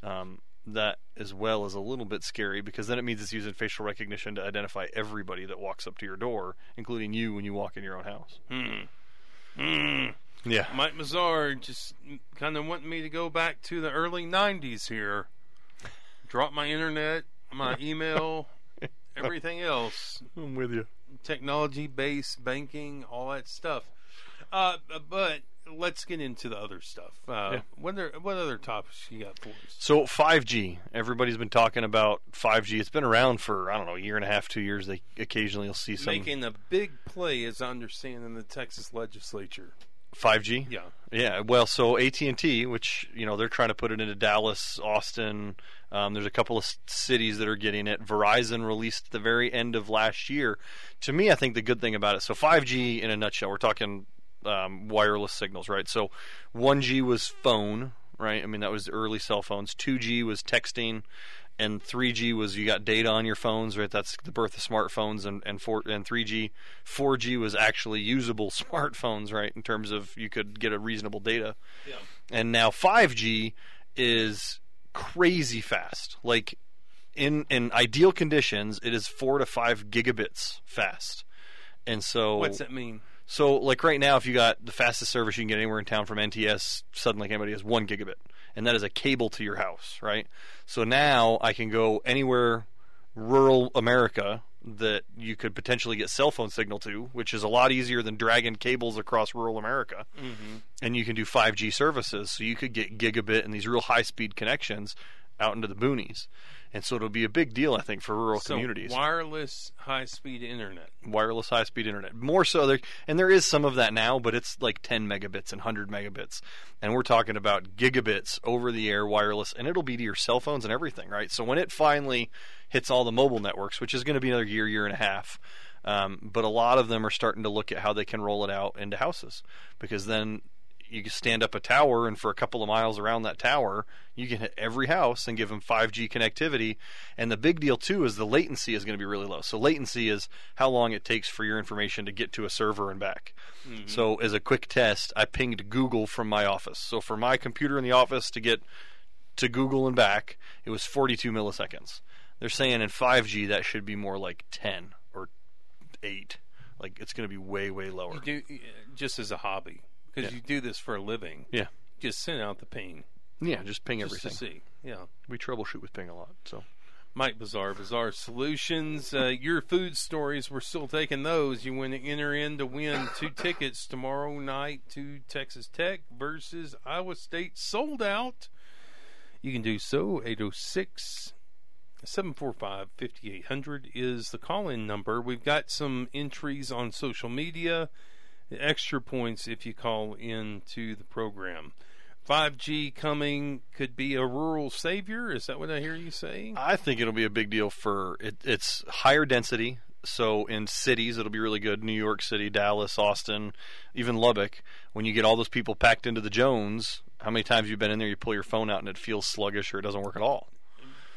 Speaker 32: um, that as well is a little bit scary because then it means it's using facial recognition to identify everybody that walks up to your door, including you when you walk in your own house.
Speaker 25: Hmm. Hmm.
Speaker 32: Yeah.
Speaker 25: Mike Bazaar just kind of wanting me to go back to the early 90s here. Drop my internet, my [LAUGHS] email, everything else.
Speaker 32: I'm with you.
Speaker 25: Technology based banking, all that stuff. Uh, but let's get into the other stuff. Uh,
Speaker 32: Yeah.
Speaker 25: What other what other topics you got for us?
Speaker 32: So 5G, everybody's been talking about 5G. It's been around for I don't know a year and a half, two years. They occasionally you'll see some
Speaker 25: Making a big play, as I understand, in the Texas legislature.
Speaker 32: 5G.
Speaker 25: Yeah.
Speaker 32: Yeah. Well, so AT and T, which you know they're trying to put it into Dallas, Austin. Um, there's a couple of cities that are getting it. Verizon released at the very end of last year. To me, I think the good thing about it. So 5G in a nutshell, we're talking um, wireless signals, right? So 1G was phone, right? I mean that was early cell phones. 2G was texting. And 3G was you got data on your phones, right? That's the birth of smartphones, and and four and 3G, 4G was actually usable [LAUGHS] smartphones, right? In terms of you could get a reasonable data.
Speaker 25: Yeah.
Speaker 32: And now 5G is crazy fast. Like in in ideal conditions, it is four to five gigabits fast. And so
Speaker 25: What's that mean?
Speaker 32: So, like right now, if you got the fastest service you can get anywhere in town from NTS, suddenly anybody has one gigabit, and that is a cable to your house, right? So now I can go anywhere rural America that you could potentially get cell phone signal to, which is a lot easier than dragging cables across rural America.
Speaker 25: Mhm.
Speaker 32: And you can do 5G services, so you could get gigabit and these real high speed connections out into the boonies. And so it'll be a big deal, I think, for rural
Speaker 25: so
Speaker 32: communities
Speaker 25: wireless high speed internet.
Speaker 32: wireless high speed internet. More so there and there is some of that now, but it's like 10 megabits and 100 megabits. And we're talking about gigabits over the air wireless and it'll be to your cell phones and everything, right? So when it finally hits all the mobile networks, which is going to be another year, year and a half. Um, but a lot of them are starting to look at how they can roll it out into houses because then you can stand up a tower and for a couple of miles around that tower you can hit every house and give them 5g connectivity. And the big deal too is the latency is going to be really low. So latency is how long it takes for your information to get to a server and back.
Speaker 25: Mhm.
Speaker 32: so as a quick test i pinged google from my office. So for my computer in the office to get to google and back it was 42 milliseconds. They're saying in 5g that should be more like 10 or 8 like it's going to be way way lower.
Speaker 25: You do just as a hobby because
Speaker 32: Yeah.
Speaker 25: you do this for a living.
Speaker 32: Yeah.
Speaker 25: Just send out the ping.
Speaker 32: Yeah, just ping
Speaker 25: Just
Speaker 32: everything.
Speaker 25: to see. Yeah.
Speaker 32: We troubleshoot with ping a lot, so.
Speaker 25: Mike Bazaar, Bazaar Solutions. Uh, your food stories, we're still taking those. You want to enter in to win two [COUGHS] tickets tomorrow night to Texas Tech versus Iowa State. Sold out. You can do so. 806 745 5800 is the call in number. We've got some entries on social media. Extra points if you call in to the program. 5G coming could be a rural savior. Is that what I hear you say?
Speaker 32: I think it'll be a big deal for it, it's higher density. So in cities, it'll be really good. New York City, Dallas, Austin, even Lubbock. When you get all those people packed into the Jones, how many times you've been in there? You pull your phone out and it feels sluggish or it doesn't work at all.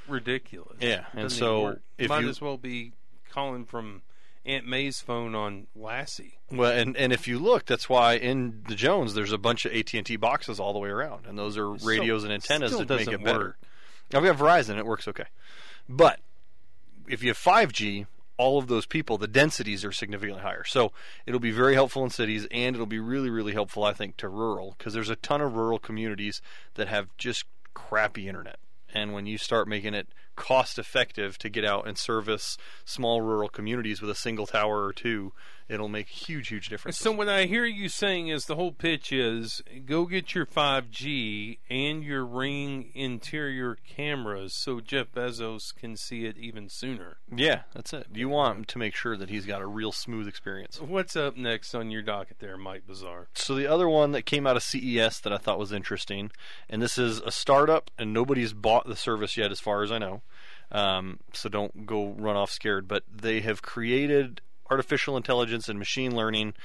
Speaker 25: Ridiculous.
Speaker 32: Yeah, and so if
Speaker 25: might
Speaker 32: you-
Speaker 25: as well be calling from Aunt May's phone on Lassie.
Speaker 32: Well, and and if you look, that's why in the Jones there's a bunch of AT and T boxes all the way around, and those are
Speaker 25: Still-
Speaker 32: radios and antennas that make
Speaker 25: doesn't
Speaker 32: it better.
Speaker 25: work.
Speaker 32: Now we have Verizon; it works okay, but if you have 5G, all of those people, the densities are significantly higher. So it'll be very helpful in cities, and it'll be really, really helpful, I think, to rural because there's a ton of rural communities that have just crappy internet. And when you start making it cost effective to get out and service small rural communities with a single tower or two, it'll make huge, huge difference.
Speaker 25: So what I hear you saying is the whole pitch is go get your 5G and your Ring interior cameras so Jeff Bezos can see it even sooner.
Speaker 32: Yeah, that's it. You want to make sure that he's got a real smooth experience.
Speaker 25: What's up next on your docket there, Mike Bazaar?
Speaker 32: So the other one that came out of CES that I thought was interesting, and this is a startup, and nobody's bought the service yet, as far as I know. Um, so don't go run off scared. But they have created artificial intelligence and machine learning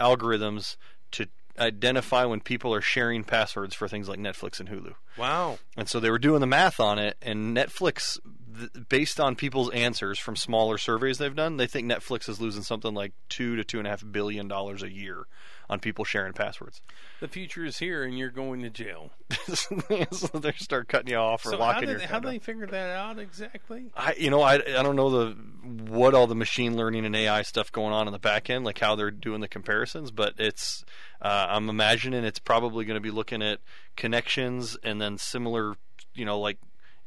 Speaker 32: algorithms to identify when people are sharing passwords for things like Netflix and Hulu.
Speaker 25: Wow.
Speaker 32: And so they were doing the math on it, and Netflix, th- based on people's answers from smaller surveys they've done, they think Netflix is losing something like two to two and a half billion dollars a year on people sharing passwords.
Speaker 25: The future is here and you're going to jail. [LAUGHS]
Speaker 32: so they start cutting you off or
Speaker 25: so how
Speaker 32: locking
Speaker 25: did,
Speaker 32: your
Speaker 25: how do they figure that out exactly?
Speaker 32: I, you know, I, I don't know the what all the machine learning and AI stuff going on in the back end, like how they're doing the comparisons. But it's, uh, I'm imagining it's probably going to be looking at connections and then similar, you know, like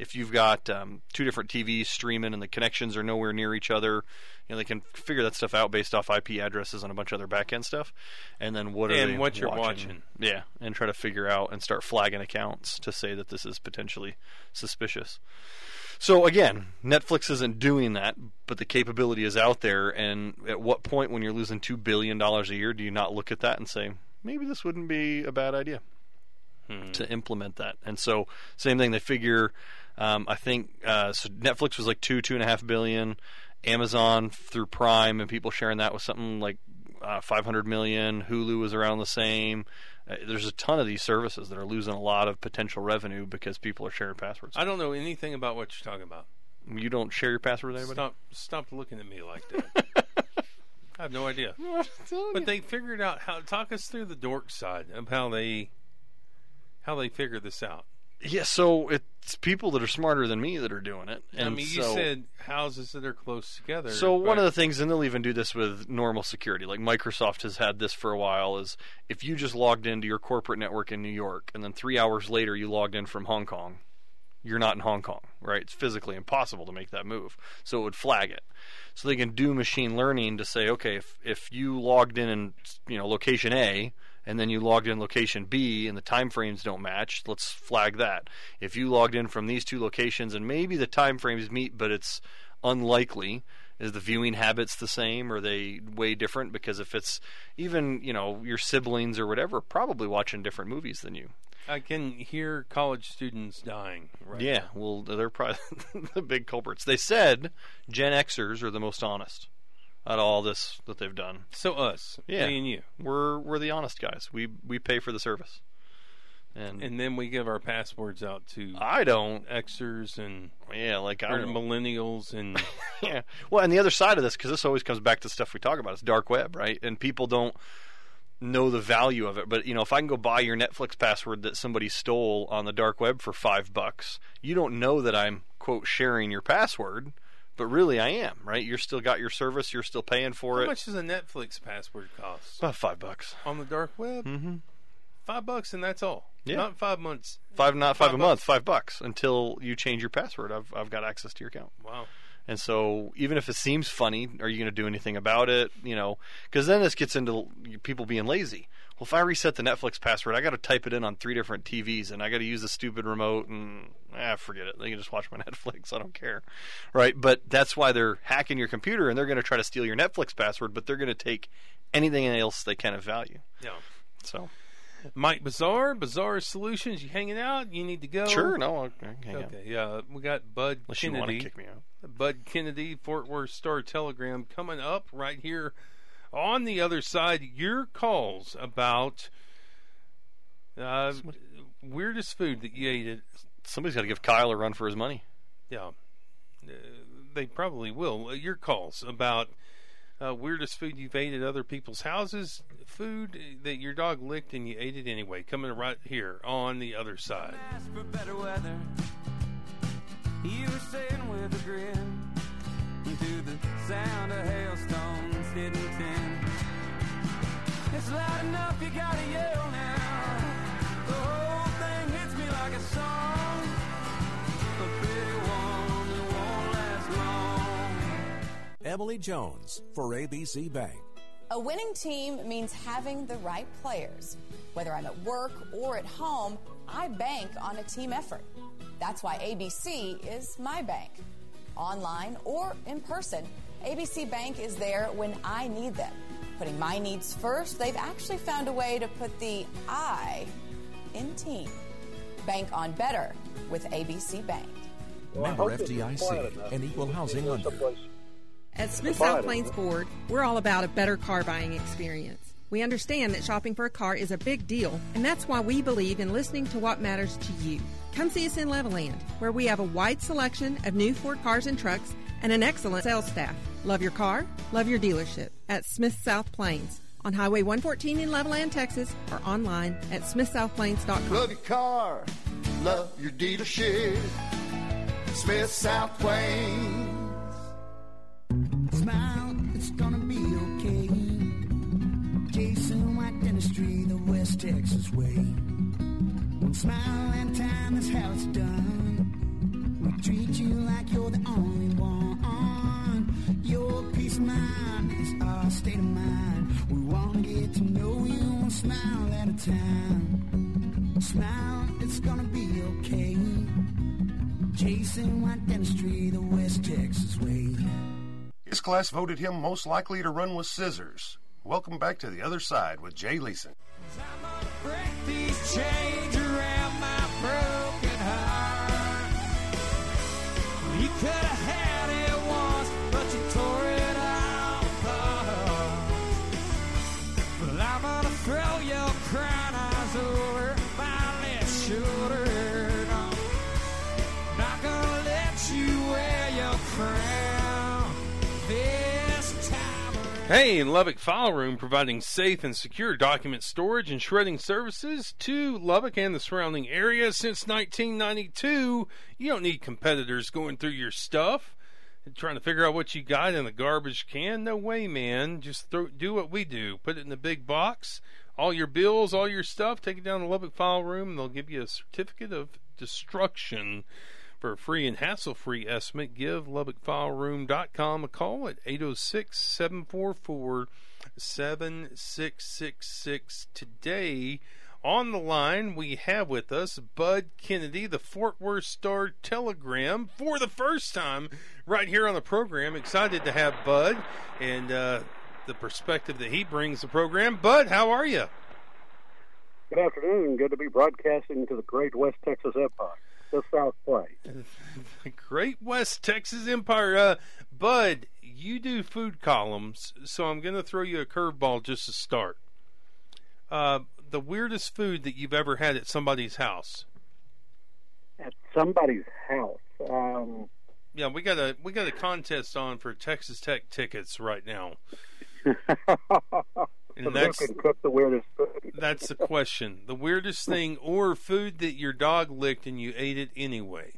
Speaker 32: if you've got um, two different TVs streaming and the connections are nowhere near each other, you know they can figure that stuff out based off IP addresses and a bunch of other backend stuff. And then what are
Speaker 25: And
Speaker 32: they
Speaker 25: what you're
Speaker 32: watching?
Speaker 25: watching.
Speaker 32: Yeah, and try to figure out and start flagging accounts to say that this is potentially suspicious. So again, Netflix isn't doing that, but the capability is out there. And at what point, when you're losing two billion dollars a year, do you not look at that and say maybe this wouldn't be a bad idea to implement that? And so, same thing. They figure, um, I think, uh, so Netflix was like two, two and a half billion. Amazon through Prime and people sharing that was something like uh, 500 million. Hulu was around the same. Uh, there's a ton of these services that are losing a lot of potential revenue because people are sharing passwords.
Speaker 25: I don't know anything about what you're talking about.
Speaker 32: You don't share your password with anybody?
Speaker 25: Stop, stop looking at me like that. [LAUGHS] I have no idea. [LAUGHS] But they figured out how. Talk us through the dork side of how they, how they figured this out.
Speaker 32: Yeah, so it's people that are smarter than me that are doing it. And
Speaker 25: I mean, you
Speaker 32: so-
Speaker 25: said houses that are close together.
Speaker 32: So one of the things, and they'll even do this with normal security, like Microsoft has had this for a while, is if you just logged into your corporate network in New York, and then three hours later you logged in from Hong Kong, you're not in Hong Kong, right? It's physically impossible to make that move, so it would flag it. So they can do machine learning to say, okay, if if you logged in in you know location A, and then you logged in location B and the time frames don't match, let's flag that. If you logged in from these two locations and maybe the time frames meet, but it's unlikely, is the viewing habits the same? Or are they way different? Because if it's even, you know, your siblings or whatever, probably watching different movies than you.
Speaker 25: I can hear college students dying. Right
Speaker 32: Yeah, well, they're probably [LAUGHS] the big culprits. They said Gen Xers are the most honest out of all this that they've done.
Speaker 25: So us,
Speaker 32: yeah,
Speaker 25: me and you,
Speaker 32: we're we're the honest guys. We we pay for the service, and
Speaker 25: and then we give our passwords out to
Speaker 32: I don't
Speaker 25: Xers and
Speaker 32: yeah, like I don't-
Speaker 25: millennials and [LAUGHS]
Speaker 32: yeah. Well, and the other side of this, because this always comes back to stuff we talk about, is dark web, right? And people don't know the value of it. But you know, if I can go buy your Netflix password that somebody stole on the dark web for five bucks, you don't know that I'm quote sharing your password, but really I am, right? You're still got your service, you're still paying for
Speaker 25: how
Speaker 32: it.
Speaker 25: How much does a Netflix password cost
Speaker 32: About five bucks.
Speaker 25: on the dark web?
Speaker 32: Mm-hmm.
Speaker 25: Five bucks and that's all.
Speaker 32: Yeah.
Speaker 25: not five months.
Speaker 32: Five, not five,
Speaker 25: Five
Speaker 32: a month, five bucks until you change your password. I've I've got access to your account.
Speaker 25: Wow.
Speaker 32: And so, even if it seems funny, are you going to do anything about it? You know, because then this gets into people being lazy. Well, if I reset the Netflix password, I got to type it in on three different TVs, and I got to use the stupid remote, and ah, forget it. They can just watch my [LAUGHS] Netflix. I don't care, right? But that's why they're hacking your computer, and they're going to try to steal your Netflix password, but they're going to take anything else they can of value.
Speaker 25: Yeah.
Speaker 32: So,
Speaker 25: Mike Bazaar, Bazaar Solutions. You hanging out? You need to go.
Speaker 32: sure, no, I can hang out.
Speaker 25: Okay, yeah, we got Bud
Speaker 32: Unless you
Speaker 25: Kennedy.
Speaker 32: want to kick me out.
Speaker 25: Bud Kennedy, Fort Worth Star Telegram, coming up right here on the other side. Your calls about uh, weirdest food that you ate. At,
Speaker 32: Somebody's got to give Kyle a run for his money.
Speaker 25: yeah, uh, they probably will. Uh, your calls about uh, weirdest food you've ate at other people's houses, food that your dog licked and you ate it anyway. Coming right here on the other side.
Speaker 34: for better weather. You were saying with a grin to the sound of hailstones hitting tin. It's loud enough, you gotta yell now. The whole thing hits me like a song. A pretty one that won't last long.
Speaker 35: Emily Jones for ABC Bank.
Speaker 36: A winning team means having the right players. Whether I'm at work or at home, I bank on a team effort. That's why ABC is my bank. Online or in person, ABC Bank is there when I need them. Putting my needs first, they've actually found a way to put the I in team. Bank on better with ABC Bank.
Speaker 35: Member FDIC and equal housing lender.
Speaker 37: At Smith South Plains Ford, we're all about a better car buying experience. We understand that shopping for a car is a big deal, and that's why we believe in listening to what matters to you. Come see us in Levelland, where we have a wide selection of new Ford cars and trucks and an excellent sales staff. Love your car, love your dealership at Smith South Plains on Highway 114 in Levelland, Texas, or online at smithsouthplains.com.
Speaker 38: Love your car, love your dealership. Smith South Plains
Speaker 39: smile, it's gonna be okay. Jason White Dentistry, the West Texas way. One smile and time is how it's done. We treat you like you're the only one. Your peace of mind is our state of mind. We wanna get to know you one smile at a time. Smile, it's gonna be okay. Jason White Dentistry, the West Texas way.
Speaker 31: His class voted him most likely to run with scissors. Welcome back to the other side with Jay Leeson.
Speaker 25: Hey, in Lubbock File Room, providing safe and secure document storage and shredding services to Lubbock and the surrounding area since 1992. You don't need competitors going through your stuff and trying to figure out what you got in the garbage can. No way, man. Just throw, do what we do. Put it in a big box. All your bills, all your stuff, take it down to Lubbock File Room, and they'll give you a certificate of destruction. For a free and hassle free estimate, give LubbockFileRoom.com a call at 806 744 7666. Today, on the line, we have with us Bud Kennedy, the Fort Worth Star Telegram, for the first time right here on the program. Excited to have Bud and uh, the perspective that he brings to the program. Bud, how are you?
Speaker 40: Good afternoon. Good to be broadcasting to the great West Texas Empire, the South
Speaker 25: the [LAUGHS] Great West Texas Empire. Uh, Bud, you do food columns, so I'm going to throw you a curveball just to start. Uh, the weirdest food that you've ever had at somebody's house?
Speaker 40: At somebody's house. Um,
Speaker 25: Yeah, we got a we got a contest on for Texas Tech tickets right now. [LAUGHS]
Speaker 40: who can cook the weirdest food?
Speaker 25: That's the question. The weirdest thing or food that your dog licked and you ate it anyway.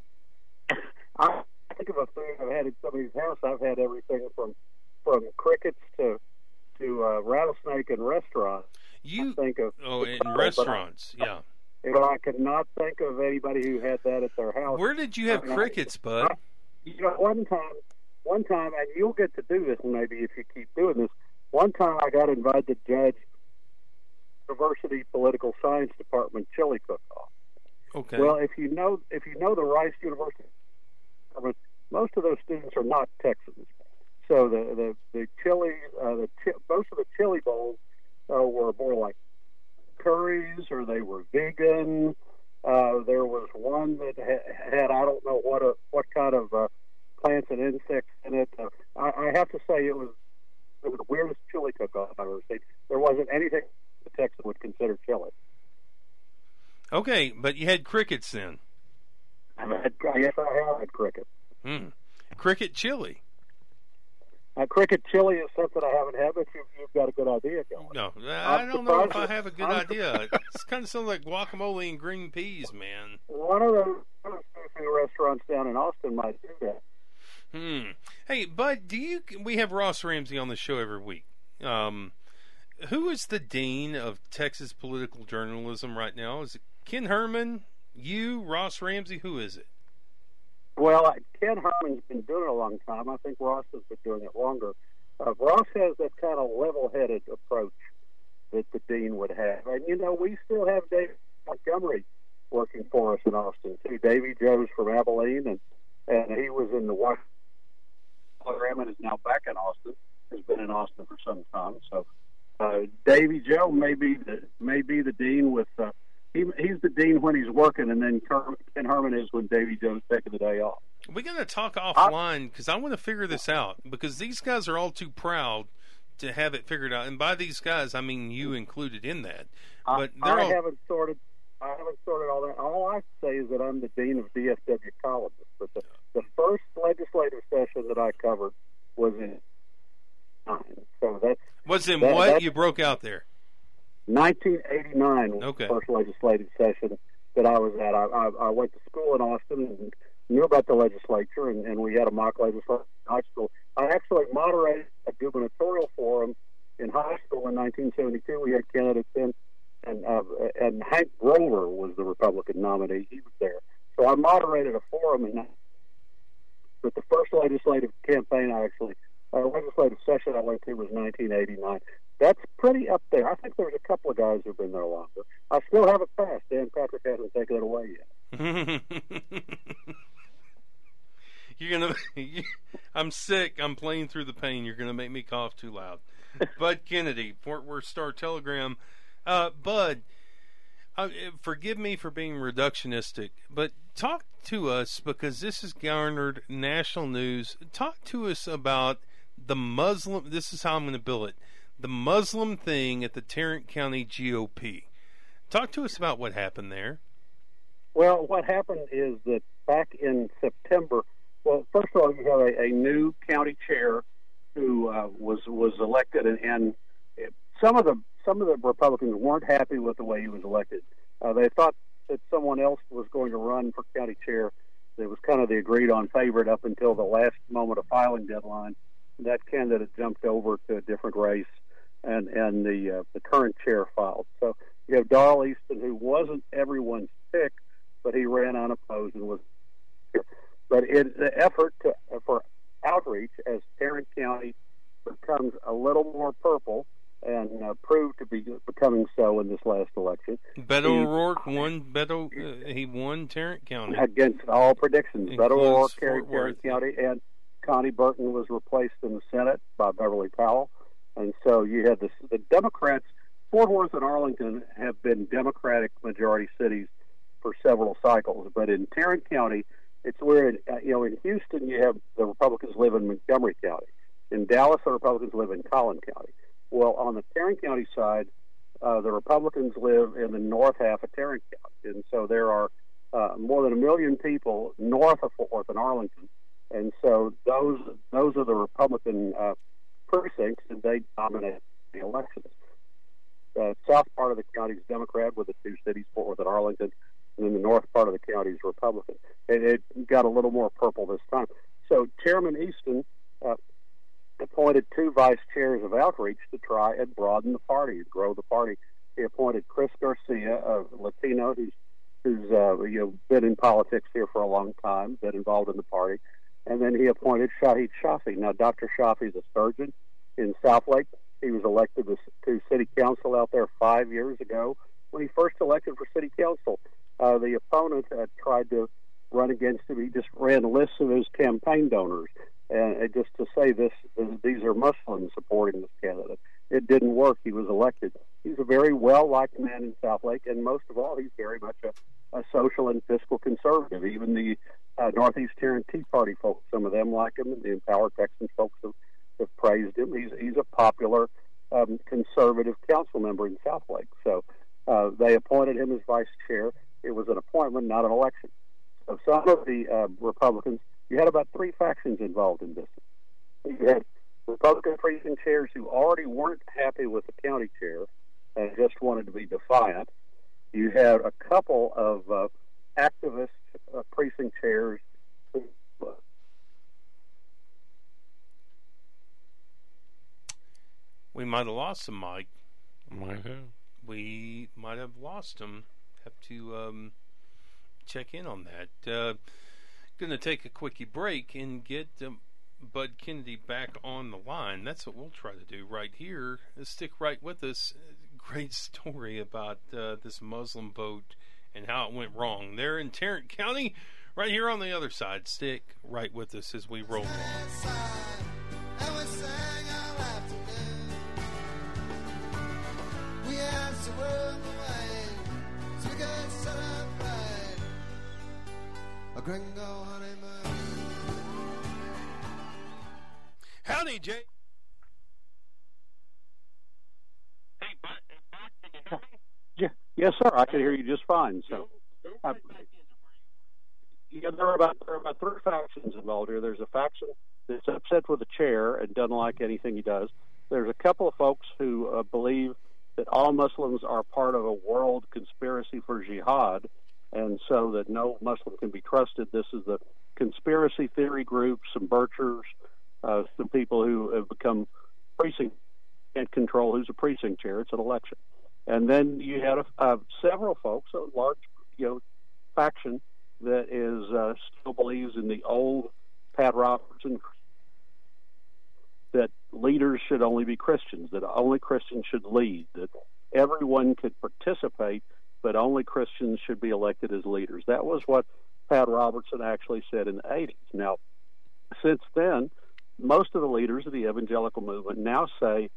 Speaker 40: I think of a food I've had at somebody's house. I've had everything from from crickets to to uh, rattlesnake in restaurants.
Speaker 25: You
Speaker 40: I think of
Speaker 25: Oh, in
Speaker 40: but I-
Speaker 25: restaurants, yeah.
Speaker 40: Know, I could not think of anybody who had that at their house.
Speaker 25: Where did you have
Speaker 40: I mean,
Speaker 25: crickets, Bud?
Speaker 40: You know, one time, one time, and you'll get to do this maybe if you keep doing this. One time, I got invited to judge University Political Science Department chili cook-off.
Speaker 25: Okay.
Speaker 40: Well, if you know if you know the Rice University, Department, most of those students are not Texans. So the the the chili, uh, the chi- most of the chili bowls uh, were more like curries, or they were vegan. Uh, there was one that ha- had I don't know what a what kind of uh, plants and insects in it. Uh, I, I have to say it was it was the weirdest chili cook-off I've ever seen. There wasn't anything the Texan would consider chili.
Speaker 25: Okay, but you had crickets then.
Speaker 40: I've had, yes, I have had cricket.
Speaker 25: Hmm. Cricket chili.
Speaker 40: Uh, cricket chili is something I haven't had, but you, you've got a good idea going.
Speaker 25: No, I
Speaker 40: I'm
Speaker 25: don't know if I have a good
Speaker 40: I'm
Speaker 25: idea. [LAUGHS] It's kind of sounds like guacamole and green peas, man.
Speaker 40: One of of those restaurants down in Austin might do that.
Speaker 25: Hmm. Hey, Bud, do you? We have Ross Ramsey on the show every week. Um, who is the dean of Texas political journalism right now? Is it Ken Herman? You, Ross Ramsey? Who is it?
Speaker 40: Well, Ken Herman's been doing it a long time. I think Ross has been doing it longer. Uh, Ross has that kind of level-headed approach that the dean would have, and you know, we still have Dave Montgomery working for us in Austin too. Davy Joe's from Abilene, and and he was in the Washington program and is now back in Austin. Has been in Austin for some time. So uh, Davy Joe may be the may be the dean with. Uh, he, he's the dean when he's working, and then Ken Herman is when Davy Joe's taking the day off.
Speaker 25: We're gonna talk offline because I want to figure this out because these guys are all too proud to have it figured out, and by these guys I mean you included in that. But
Speaker 40: I, I
Speaker 25: all
Speaker 40: haven't sorted. I haven't sorted all that. All I say is that I'm the dean of DFW columnists. But the, the first legislative session that I covered was in nine. So that's
Speaker 25: was in
Speaker 40: that-
Speaker 25: what you broke out there.
Speaker 40: 1989 was
Speaker 25: Okay.
Speaker 40: the first legislative session that I was at. I, I, I went to school in Austin and knew about the legislature, and, and we had a mock legislature in high school. I actually moderated a gubernatorial forum in high school in 1972. We had candidates in, and uh, and Hank Grover was the Republican nominee. He was there, so I moderated a forum. And but the first legislative campaign I actually uh, legislative session I went to was 1989. that's pretty up there. I think there's a couple of guys who've been there longer. I still have it passed. Dan Patrick hasn't taken it away yet. [LAUGHS]
Speaker 25: You're gonna. [LAUGHS] I'm sick. I'm playing through the pain. You're gonna make me cough too loud. Bud Kennedy, Fort Worth Star Telegram. Uh, Bud, uh, forgive me for being reductionistic, but talk to us because this has garnered national news. Talk to us about the Muslim. This is how I'm going to bill it: the Muslim thing at the Tarrant County GOP. Talk to us about what happened there.
Speaker 40: Well, what happened is that back in September, well, first of all, you have a, a new county chair who uh, was was elected, and, and some of the some of the Republicans weren't happy with the way he was elected. Uh, they thought that someone else was going to run for county chair. It was kind of the agreed on favorite up until the last moment of filing deadline. That candidate jumped over to a different race, and and the uh, the current chair filed. So you have Darl Easton, who wasn't everyone's pick, but he ran unopposed and was. But in the effort to, for outreach, as Tarrant County becomes a little more purple, and uh, proved to be becoming so in this last election.
Speaker 25: Beto O'Rourke won. Beto uh, he won Tarrant County
Speaker 40: against all predictions. Beto O'Rourke carried Tarrant County, and Konni Burton was replaced in the Senate by Beverly Powell, and so you had this, the Democrats. Fort Worth and Arlington have been Democratic majority cities for several cycles, but in Tarrant County, it's where in, uh, you know in Houston you have the Republicans live in Montgomery County. In Dallas, the Republicans live in Collin County. Well, on the Tarrant County side, uh, the Republicans live in the north half of Tarrant County, and so there are uh, more than a million people north of Fort Worth and Arlington, and so those those are the Republican uh, precincts, and they dominate the elections. The south part of the county is Democrat, with the two cities, Fort Worth and Arlington, and then the north part of the county is Republican. And it got a little more purple this time. So Chairman Easton uh, appointed two vice chairs of outreach to try and broaden the party and grow the party. He appointed Chris Garcia, a Latino who's who's uh, you know been in politics here for a long time, been involved in the party, and then he appointed Shahid Shafi. Now, Dr. Shafi is a surgeon in Southlake. He was elected to city council out there five years ago. When he first elected for city council, uh, the opponent uh, tried to run against him. He just ran lists of his campaign donors and just to say this, these are Muslims supporting this candidate. It didn't work. He was elected. He's a very well liked man in Southlake, and most of all, he's very much a, a social and fiscal conservative. Even the uh, Northeast Tarrant Tea Party folks, some of them like him. and The Empower Texans folks have, have praised him. He's he's a popular um, conservative council member in Southlake. So uh, they appointed him as vice chair. It was an appointment, not an election. So some of the uh, Republicans you had about three factions involved in this. You had Republican precinct chairs who already weren't happy with the county chair and just wanted to be defiant. You had a couple of uh, activist uh, precinct chairs who, uh,
Speaker 25: we might have lost him, Mike.
Speaker 32: Might have.
Speaker 25: We might have lost him. Have to um, check in on that. Going to take a quickie break and get um, Bud Kennedy back on the line. That's what we'll try to do right here. Stick right with us. Great story about uh, this Muslim boat and how it went wrong there in Tarrant County. Right here on the other side. Stick right with us as we roll on. Jay.
Speaker 40: Yeah, yes, sir. I can hear you just fine. So, uh, yeah, there are about there are about three factions involved here. There's a faction that's upset with the chair and doesn't like anything he does. There's a couple of folks who uh, believe that all Muslims are part of a world conspiracy for jihad, and so that no Muslim can be trusted. This is the conspiracy theory group, some Birchers, uh, some people who have become precinct can't control who's a precinct chair. It's an election, and then you had a, uh, several folks, a large you know faction that is uh, still believes in the old Pat Robertson that leaders should only be Christians, that only Christians should lead, that everyone could participate, but only Christians should be elected as leaders. That was what Pat Robertson actually said in the 80s. Now, since then, most of the leaders of the evangelical movement now say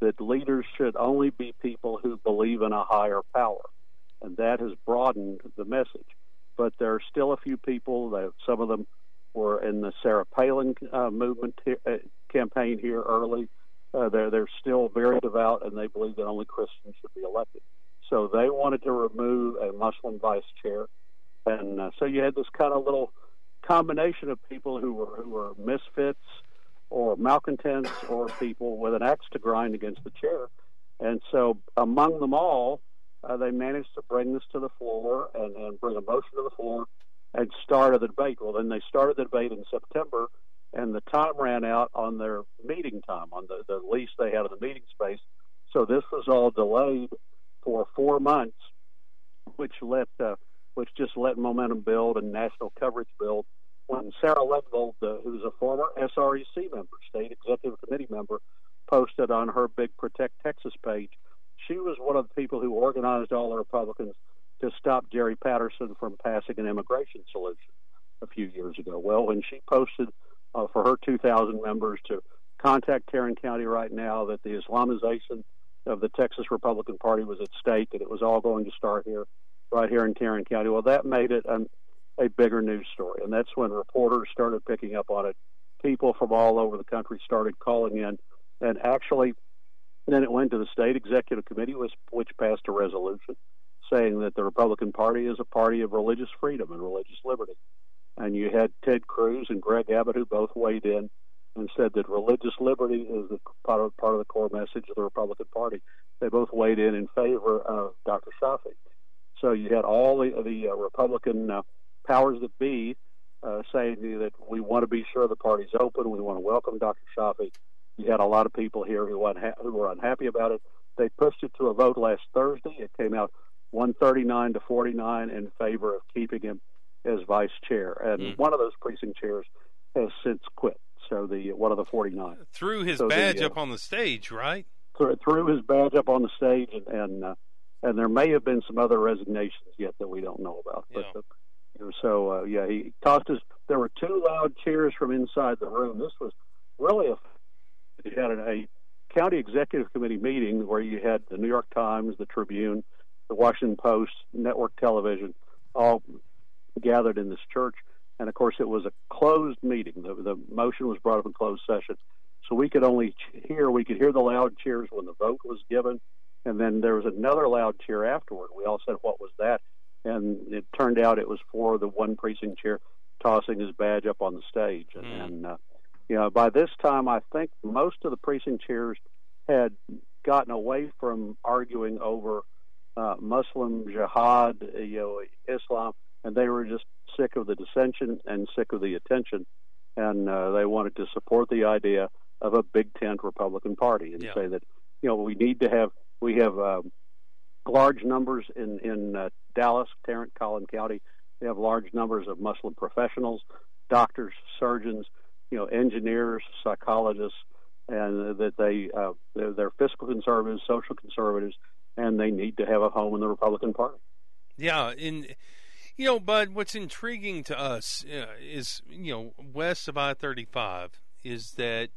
Speaker 40: that leaders should only be people who believe in a higher power, and that has broadened the message. But there are still a few people that some of them were in the Sarah Palin uh, movement uh, campaign here early. Uh, they're they're still very devout, and they believe that only Christians should be elected. So they wanted to remove a Muslim vice chair, and uh, so you had this kind of little combination of people who were who were misfits or malcontents or people with an axe to grind against the chair. And so among them all, uh, they managed to bring this to the floor and, and bring a motion to the floor and start a debate. Well, then they started the debate in September, and the time ran out on their meeting time, on the, the lease they had in the meeting space. So this was all delayed for four months, which let uh, which just let momentum build and national coverage build. When Sarah Ledvold, uh, who's a former SREC member, state executive committee member, posted on her Big Protect Texas page, she was one of the people who organized all the Republicans to stop Jerry Patterson from passing an immigration solution a few years ago. Well, when she posted uh, for her 2,000 members to contact Tarrant County right now that the Islamization of the Texas Republican Party was at stake that it was all going to start here, right here in Tarrant County. Well, that made it an, a bigger news story, and that's when reporters started picking up on it. People from all over the country started calling in, and actually, then it went to the state executive committee, which, passed a resolution saying that the Republican Party is a party of religious freedom and religious liberty. And you had Ted Cruz and Greg Abbott who both weighed in and said that religious liberty is the part of, part of the core message of the Republican Party. They both weighed in in favor of Dr. Shafi. So you had all the, the uh, Republican uh, powers that be uh, saying that we want to be sure the party's open. We want to welcome Dr. Shafi. You had a lot of people here who, unha- who were unhappy about it. They pushed it to a vote last Thursday. It came out 139 to 49 in favor of keeping him as vice chair. And mm. one of those precinct chairs has since quit. So the one of the 49
Speaker 25: threw his so badge the, uh, up on the stage, right?
Speaker 40: Threw his badge up on the stage, and and, uh, and there may have been some other resignations yet that we don't know about. But yeah. So uh, yeah, he tossed his. There were two loud cheers from inside the room. This was really a. He had a county executive committee meeting where you had the New York Times, the Tribune, the Washington Post, network television, all gathered in this church. And of course, it was a closed meeting. The, the motion was brought up in closed session. So we could only hear, we could hear the loud cheers when the vote was given. And then there was another loud cheer afterward. We all said, What was that? And it turned out it was for the one precinct chair tossing his badge up on the stage. And, mm. and uh, you know, by this time, I think most of the precinct chairs had gotten away from arguing over uh, Muslim jihad, you know, Islam, and they were just sick of the dissension and sick of the attention, and uh, they wanted to support the idea of a big tent Republican Party and yeah. say that you know we need to have we have um, large numbers in in uh, Dallas, Tarrant, Collin County. They have large numbers of Muslim professionals, doctors, surgeons, you know, engineers, psychologists, and that they uh, they're, they're fiscal conservatives, social conservatives, and they need to have a home in the Republican Party.
Speaker 25: Yeah, and you know, Bud, what's intriguing to us uh, is you know west of I thirty five is that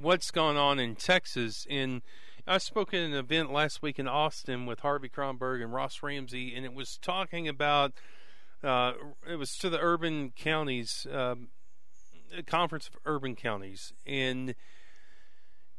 Speaker 25: what's going on in Texas. In I spoke at an event last week in Austin with Harvey Kronberg and Ross Ramsey, and it was talking about uh, it was to the urban counties, um, conference of urban counties, and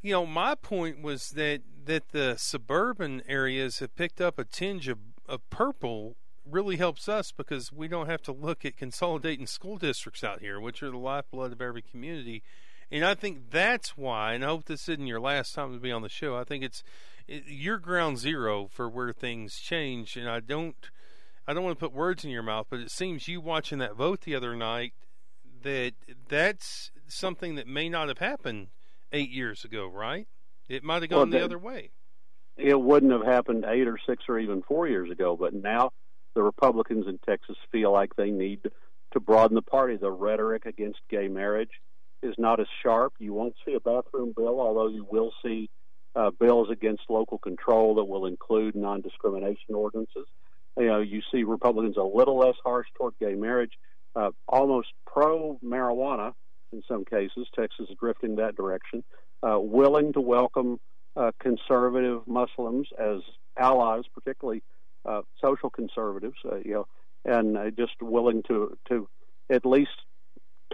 Speaker 25: you know, my point was that that the suburban areas have picked up a tinge of, of purple really helps us because we don't have to look at consolidating school districts out here, which are the lifeblood of every community. And I think that's why, and I hope this isn't your last time to be on the show. I think it's it, you're ground zero for where things change, and I don't, I don't want to put words in your mouth, but it seems you watching that vote the other night that that's something that may not have happened eight years ago, right? It might have gone well, the other way.
Speaker 40: It wouldn't have happened eight or six or even four years ago, but now the Republicans in Texas feel like they need to broaden the party. The rhetoric against gay marriage is not as sharp. You won't see a bathroom bill, although you will see uh, bills against local control that will include non-discrimination ordinances. You know, you see Republicans a little less harsh toward gay marriage, uh, almost pro marijuana in some cases. Texas is drifting that direction. Uh, willing to welcome uh, conservative Muslims as allies, particularly uh, social conservatives. Uh, you know, and just willing to to at least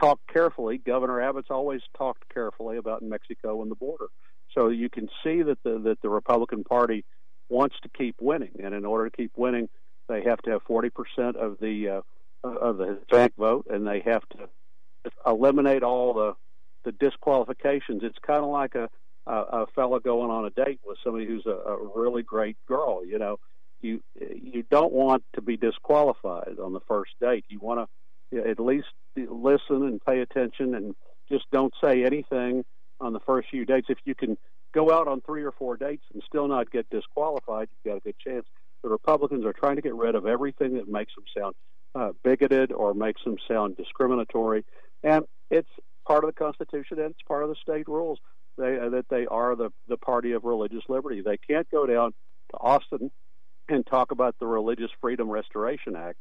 Speaker 40: talk carefully. Governor Abbott's always talked carefully about Mexico and the border. So you can see that the that the Republican Party wants to keep winning, and in order to keep winning, they have to have forty percent of the uh, of the Hispanic vote, and they have to eliminate all the the disqualifications. It's kind of like a a, a fellow going on a date with somebody who's a, a really great girl. You know, you you don't want to be disqualified on the first date. You want to at least listen and pay attention, and just don't say anything on the first few dates. If you can go out on three or four dates and still not get disqualified, you've got a good chance. The Republicans are trying to get rid of everything that makes them sound uh, bigoted or makes them sound discriminatory, and it's part of the Constitution and it's part of the state rules. They, uh, that they are the the party of religious liberty. They can't go down to Austin and talk about the Religious Freedom Restoration Act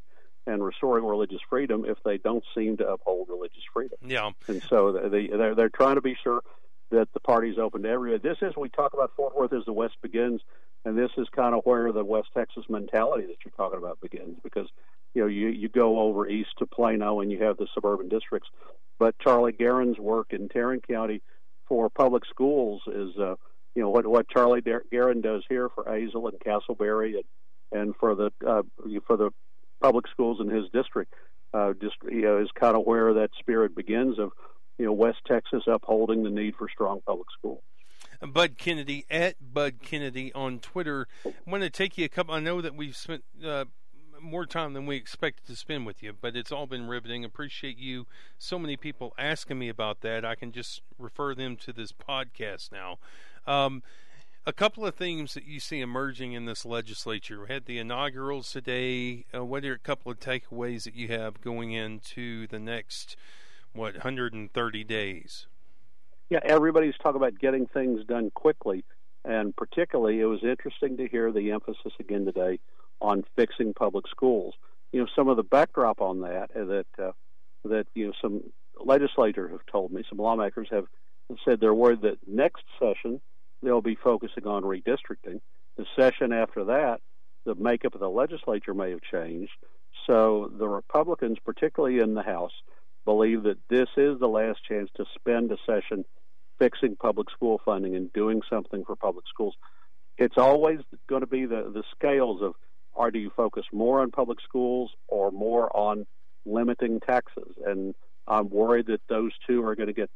Speaker 40: and restoring religious freedom if they don't seem to uphold religious freedom.
Speaker 25: Yeah.
Speaker 40: And so they they're, they're trying to be sure that the party's open to everybody. This is we talk about Fort Worth as the West begins, and this is kind of where the West Texas mentality that you're talking about begins because you know you you go over east to Plano and you have the suburban districts, but Charlie Geren's work in Tarrant County for public schools is uh, you know what what Charlie Geren does here for Azle and Castleberry and and for the uh, for the public schools in his district uh, just you know is kind of where that spirit begins of you know West Texas upholding the need for strong public schools.
Speaker 25: Bud Kennedy at Bud Kennedy on Twitter. I want to take you a couple. I know that we've spent uh, more time than we expected to spend with you, but it's all been riveting. Appreciate you. So many people asking me about that. I can just refer them to this podcast now. Um, a couple of themes that you see emerging in this legislature. We had the inaugurals today. Uh, what are a couple of takeaways that you have going into the next, what, 130 days?
Speaker 40: Yeah, everybody's talking about getting things done quickly. And particularly, it was interesting to hear the emphasis again today on fixing public schools. You know, some of the backdrop on that uh, that uh, that you know some legislators have told me, some lawmakers have said they're worried that next session they'll be focusing on redistricting. The session after that, the makeup of the legislature may have changed. So the Republicans, particularly in the House, believe that this is the last chance to spend a session fixing public school funding and doing something for public schools. It's always going to be the, the scales of or do you focus more on public schools or more on limiting taxes? And I'm worried that those two are going to get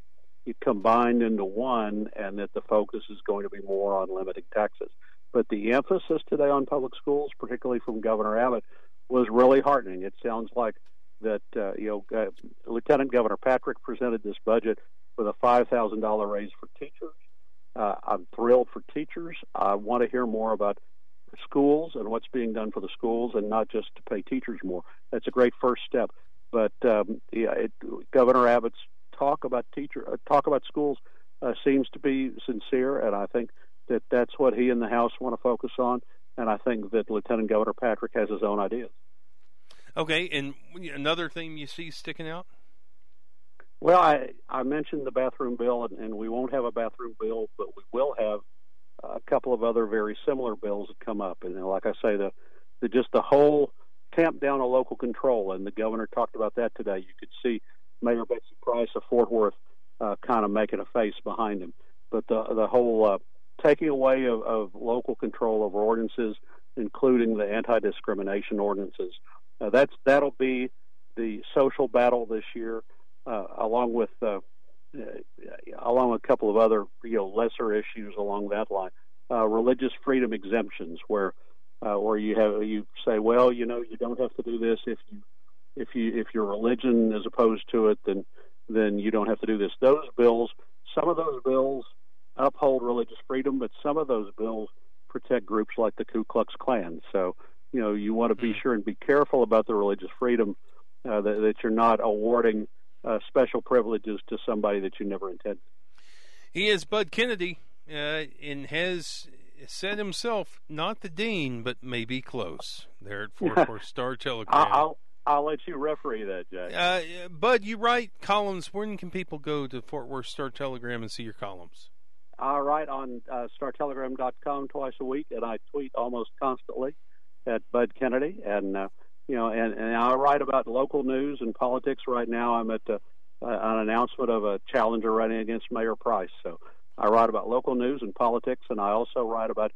Speaker 40: combined into one and that the focus is going to be more on limiting taxes. But the emphasis today on public schools, particularly from Governor Abbott, was really heartening. It sounds like that uh, you know uh, Lieutenant Governor Patrick presented this budget with a five thousand dollar raise for teachers. Uh, I'm thrilled for teachers. I want to hear more about schools and what's being done for the schools, and not just to pay teachers more. That's a great first step. But um, yeah, it, Governor Abbott's talk about teacher uh, talk about schools uh, seems to be sincere, and I think that that's what he and the House want to focus on. And I think that Lieutenant Governor Patrick has his own ideas.
Speaker 25: Okay, and another theme you see sticking out?
Speaker 40: Well, I I mentioned the bathroom bill, and, and we won't have a bathroom bill, but we will have a couple of other very similar bills that come up. And like I say, the, the just the whole tamp down of local control, and the governor talked about that today. You could see Mayor Betsy Price of Fort Worth uh, kind of making a face behind him. But the the whole uh, taking away of, of local control over ordinances, including the anti-discrimination ordinances, uh, that's that'll be the social battle this year, uh, along with uh, uh, along with a couple of other you know lesser issues along that line. Uh, religious freedom exemptions, where uh, where you have you say, well, you know, you don't have to do this if you if you if your religion is opposed to it, then then you don't have to do this. Those bills, some of those bills uphold religious freedom, but some of those bills protect groups like the Ku Klux Klan. So you know you want to be mm. sure and be careful about the religious freedom uh, that, that you're not awarding uh, special privileges to somebody that you never intended.
Speaker 25: He is Bud Kennedy, uh, and has said himself, not the dean, but maybe close. There at [LAUGHS] Fort Worth Star Telegram.
Speaker 40: I'll I'll let you referee that, Jay.
Speaker 25: Uh, Bud, you write columns. When can people go to Fort Worth Star Telegram and see your columns?
Speaker 40: I write on uh, StarTelegram.com twice a week, and I tweet almost constantly at Bud Kennedy, and uh, you know, and, and I write about local news and politics. Right now, I'm at uh, an announcement of a challenger running against Mayor Price. So I write about local news and politics, and I also write about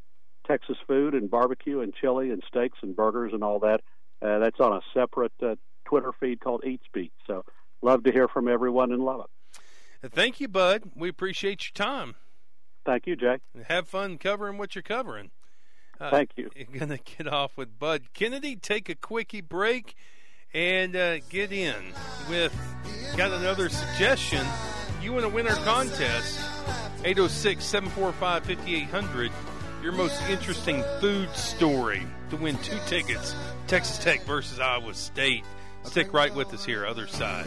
Speaker 40: Texas food and barbecue and chili and steaks and burgers and all that. Uh, that's on a separate uh, Twitter feed called Eats Beat. So love to hear from everyone and love it.
Speaker 25: Thank you, Bud. We appreciate your time.
Speaker 40: Thank you, Jay.
Speaker 25: Have fun covering what you're covering.
Speaker 40: Uh, Thank you.
Speaker 25: You're going to get off with Bud Kennedy. Take a quickie break and uh, get in with got another suggestion. You want to win our contest? 806 745 5800. Your most interesting food story to win two tickets Texas Tech versus Iowa State. Stick right with us here, other side.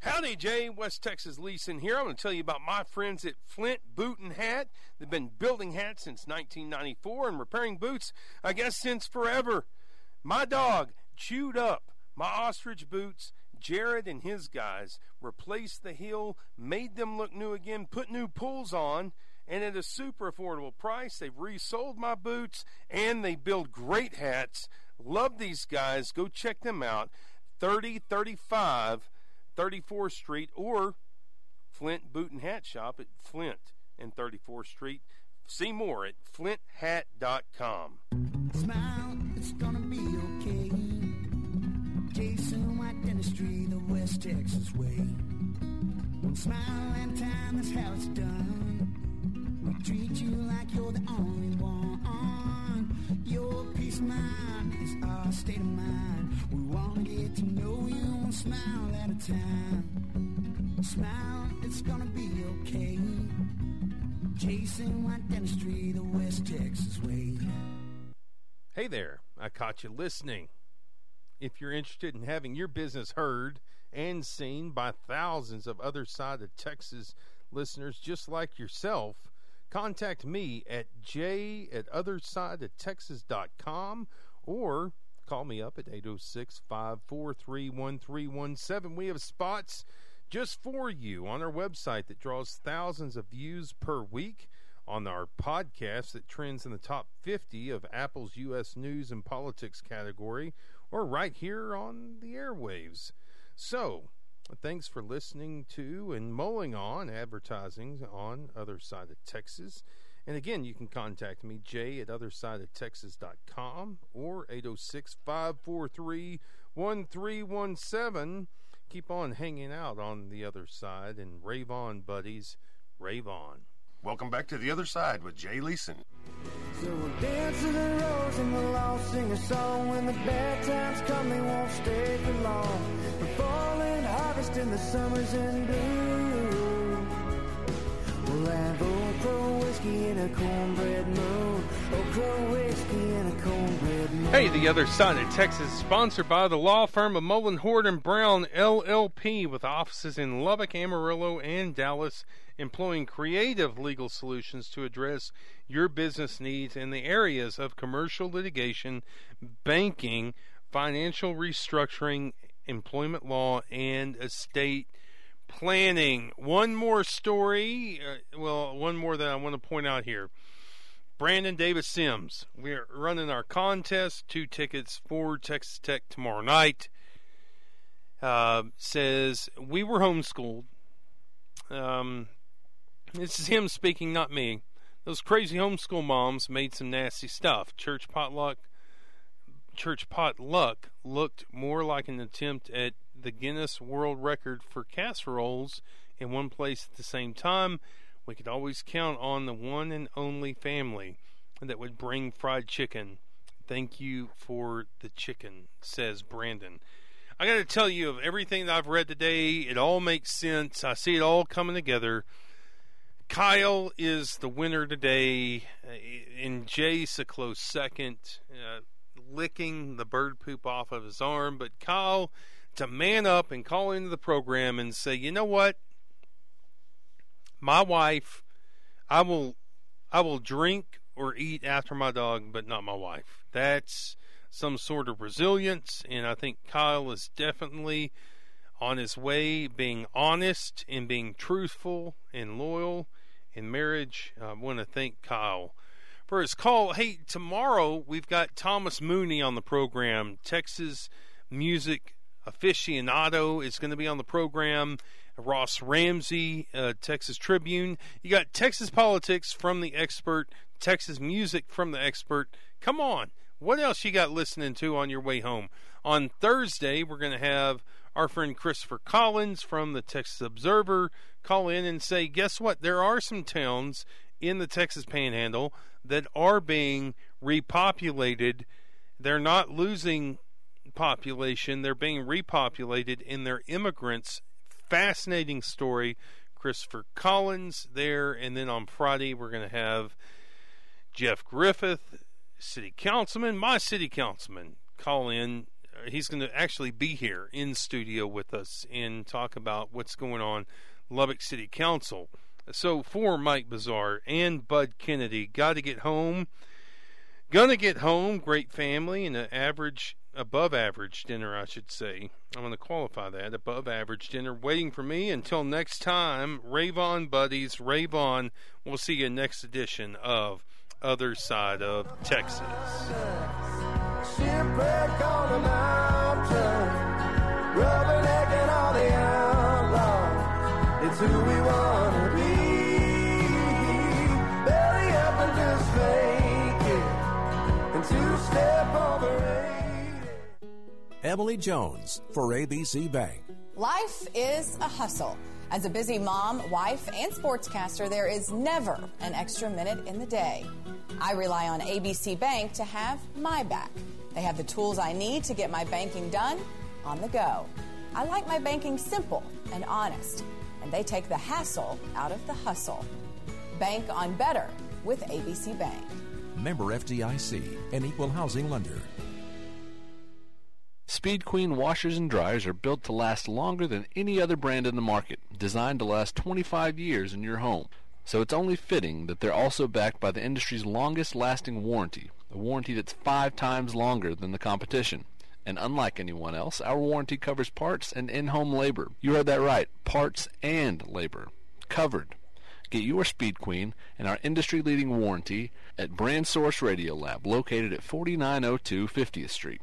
Speaker 25: Howdy, Jay. West Texas Leeson here. I'm going to tell you about my friends at Flint Boot and Hat. They've been building hats since 1994 and repairing boots, I guess, since forever. My dog chewed up my ostrich boots. Jared and his guys replaced the heel, made them look new again, put new pulls on, and at a super affordable price. They've resold my boots and they build great hats. Love these guys. Go check them out. 3035 34th Street or Flint Boot and Hat Shop at Flint and 34th Street. See more at flinthat.com.
Speaker 39: Smile, it's gonna be okay. Jason White Dentistry, the West Texas way. Smile at a time, that's how it's done. Treat you like you're the only one. Your peace of mind is our state of mind. We wanna get to know you one smile at a time. Smile, it's gonna be okay. Jason White Dentistry, the West Texas way.
Speaker 25: Hey there, I caught you listening. If you're interested in having your business heard and seen by thousands of other side of Texas listeners just like yourself, contact me at j at othersideoftexas.com or call me up at 806 543 1317. We have spots just for you on our website that draws thousands of views per week, on our podcast that trends in the top 50 of Apple's U.S. News and Politics category, or right here on the airwaves. So, thanks for listening to and mulling on advertising on Other Side of Texas. And again, you can contact me, jay at othersideoftexas.com or 806 543 1317. Keep on hanging out on the other side and rave on, buddies. Rave on.
Speaker 31: Welcome back to the other side with Jay Leeson.
Speaker 39: So we'll dance to the rose and we'll all sing a song. When the bad times come, they won't stay for long. The fall and harvest in the summers in bloom. We'll have Old Crow whiskey and a cornbread moon. Old Crow whiskey
Speaker 25: Hey, the other side of Texas, sponsored by the law firm of Mullin Hoard and Brown LLP, with offices in Lubbock, Amarillo, and Dallas, employing creative legal solutions to address your business needs in the areas of commercial litigation, banking, financial restructuring, employment law, and estate planning. One more story, uh, well, one more that I want to point out here. Brandon Davis Sims. We're running our contest, two tickets for Texas Tech tomorrow night. Uh, says, We were homeschooled. Um, this is him speaking, not me. Those crazy homeschool moms made some nasty stuff. Church potluck, church potluck looked more like an attempt at the Guinness World Record for casseroles in one place at the same time. We could always count on the one and only family that would bring fried chicken. Thank you for the chicken, says Brandon. I got to tell you, of everything that I've read today, it all makes sense. I see it all coming together. Kyle is the winner today, and Jace a close second, uh, licking the bird poop off of his arm. But Kyle, to man up and call into the program and say, you know what, my wife, I will, I will drink or eat after my dog, but not my wife. That's some sort of resilience, and I think Kyle is definitely on his way being honest and being truthful and loyal in marriage. I want to thank Kyle for his call. Hey, tomorrow we've got Thomas Mooney on the program. Texas music aficionado is going to be on the program. Ross Ramsey, uh, Texas Tribune. You got Texas politics from the expert, Texas music from the expert. Come on. What else you got listening to on your way home? On Thursday, we're going to have our friend Christopher Collins from the Texas Observer call in and say, guess what? There are some towns in the Texas Panhandle that are being repopulated. They're not losing population, they're being repopulated, and they're immigrants. Fascinating story. Christopher Collins there. And then on Friday, we're going to have Jeff Griffith, city councilman, my city councilman, call in he's going to actually be here in studio with us and talk about what's going on Lubbock City Council. So for Mike Bazaar and Bud Kennedy, got to get home. Gonna get home. Great family and an average, above average dinner, I should say. I'm going to qualify that above average dinner waiting for me. Until next time, Rave on buddies, Rave on. We'll see you next edition of Other Side of Texas
Speaker 39: on. It's who we wanna be. Belly up and just fake it, and two step over
Speaker 35: Emily Jones for ABC Bank.
Speaker 36: Life is a hustle. As a busy mom, wife, and sportscaster, there is never an extra minute in the day. I rely on ABC Bank to have my back. They have the tools I need to get my banking done on the go. I like my banking simple and honest, and they take the hassle out of the hustle. Bank on better with ABC Bank.
Speaker 35: Member FDIC, an equal housing lender.
Speaker 30: Speed Queen washers and dryers are built to last longer than any other brand in the market, designed to last 25 years in your home. So it's only fitting that they're also backed by the industry's longest lasting warranty, a warranty that's five times longer than the competition. And unlike anyone else, our warranty covers parts and in-home labor. You heard that right, parts and labor. Covered. Get your Speed Queen and our industry-leading warranty at Brand Source Radio Lab, located at 4902 50th Street.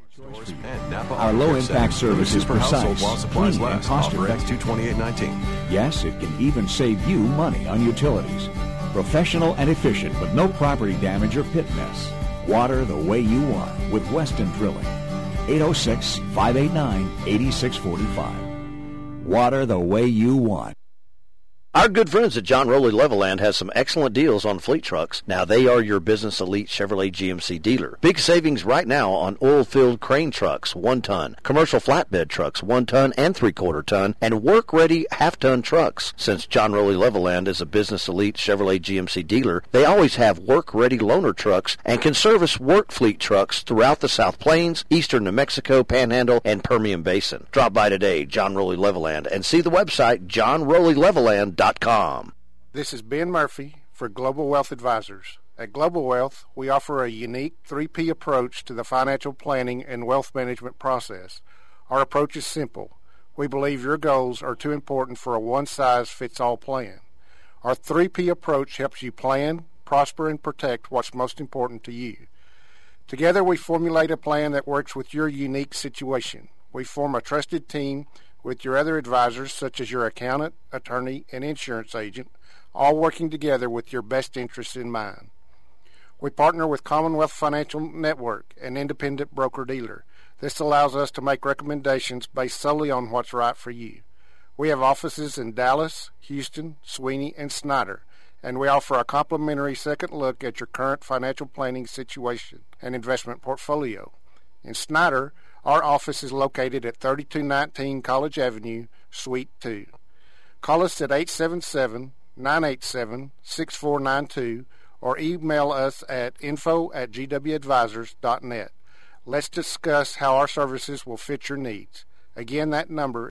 Speaker 41: Our low-impact service is precise, clean, and cost-effective.
Speaker 35: $228.19.
Speaker 41: Yes, it can even save you money on utilities. Professional and efficient with no property damage or pit mess. Water the way you want with Weston Drilling. 806 589 8645. Water the way you want.
Speaker 42: Our good friends at John Rowley Levelland has some excellent deals on fleet trucks. Now they are your business elite Chevrolet GMC dealer. Big savings right now on oil-filled crane trucks, one ton, commercial flatbed trucks, one ton and three-quarter ton, and work-ready half-ton trucks. Since John Rowley Levelland is a business elite Chevrolet GMC dealer, they always have work-ready loaner trucks and can service work fleet trucks throughout the South Plains, eastern New Mexico, Panhandle, and Permian Basin. Drop by today, John Rowley Levelland, and see the website johnrowleyleveland.com.
Speaker 43: This is Ben Murphy for Global Wealth Advisors. At Global Wealth, we offer a unique 3P approach to the financial planning and wealth management process. Our approach is simple. We believe your goals are too important for a one size fits all plan. Our 3P approach helps you plan, prosper, and protect what's most important to you. Together, we formulate a plan that works with your unique situation. We form a trusted team with your other advisors, such as your accountant, attorney, and insurance agent, all working together with your best interests in mind. We partner with Commonwealth Financial Network, an independent broker dealer. This allows us to make recommendations based solely on what's right for you. We have offices in Dallas, Houston, Sweeny, and Snyder, and we offer a complimentary second look at your current financial planning situation and investment portfolio. In Snyder, our office is located at 3219 College Avenue, Suite 2. Call us at 877 987 6492 or email us at info at gwadvisors.net. Let's discuss how our services will fit your needs. Again, that number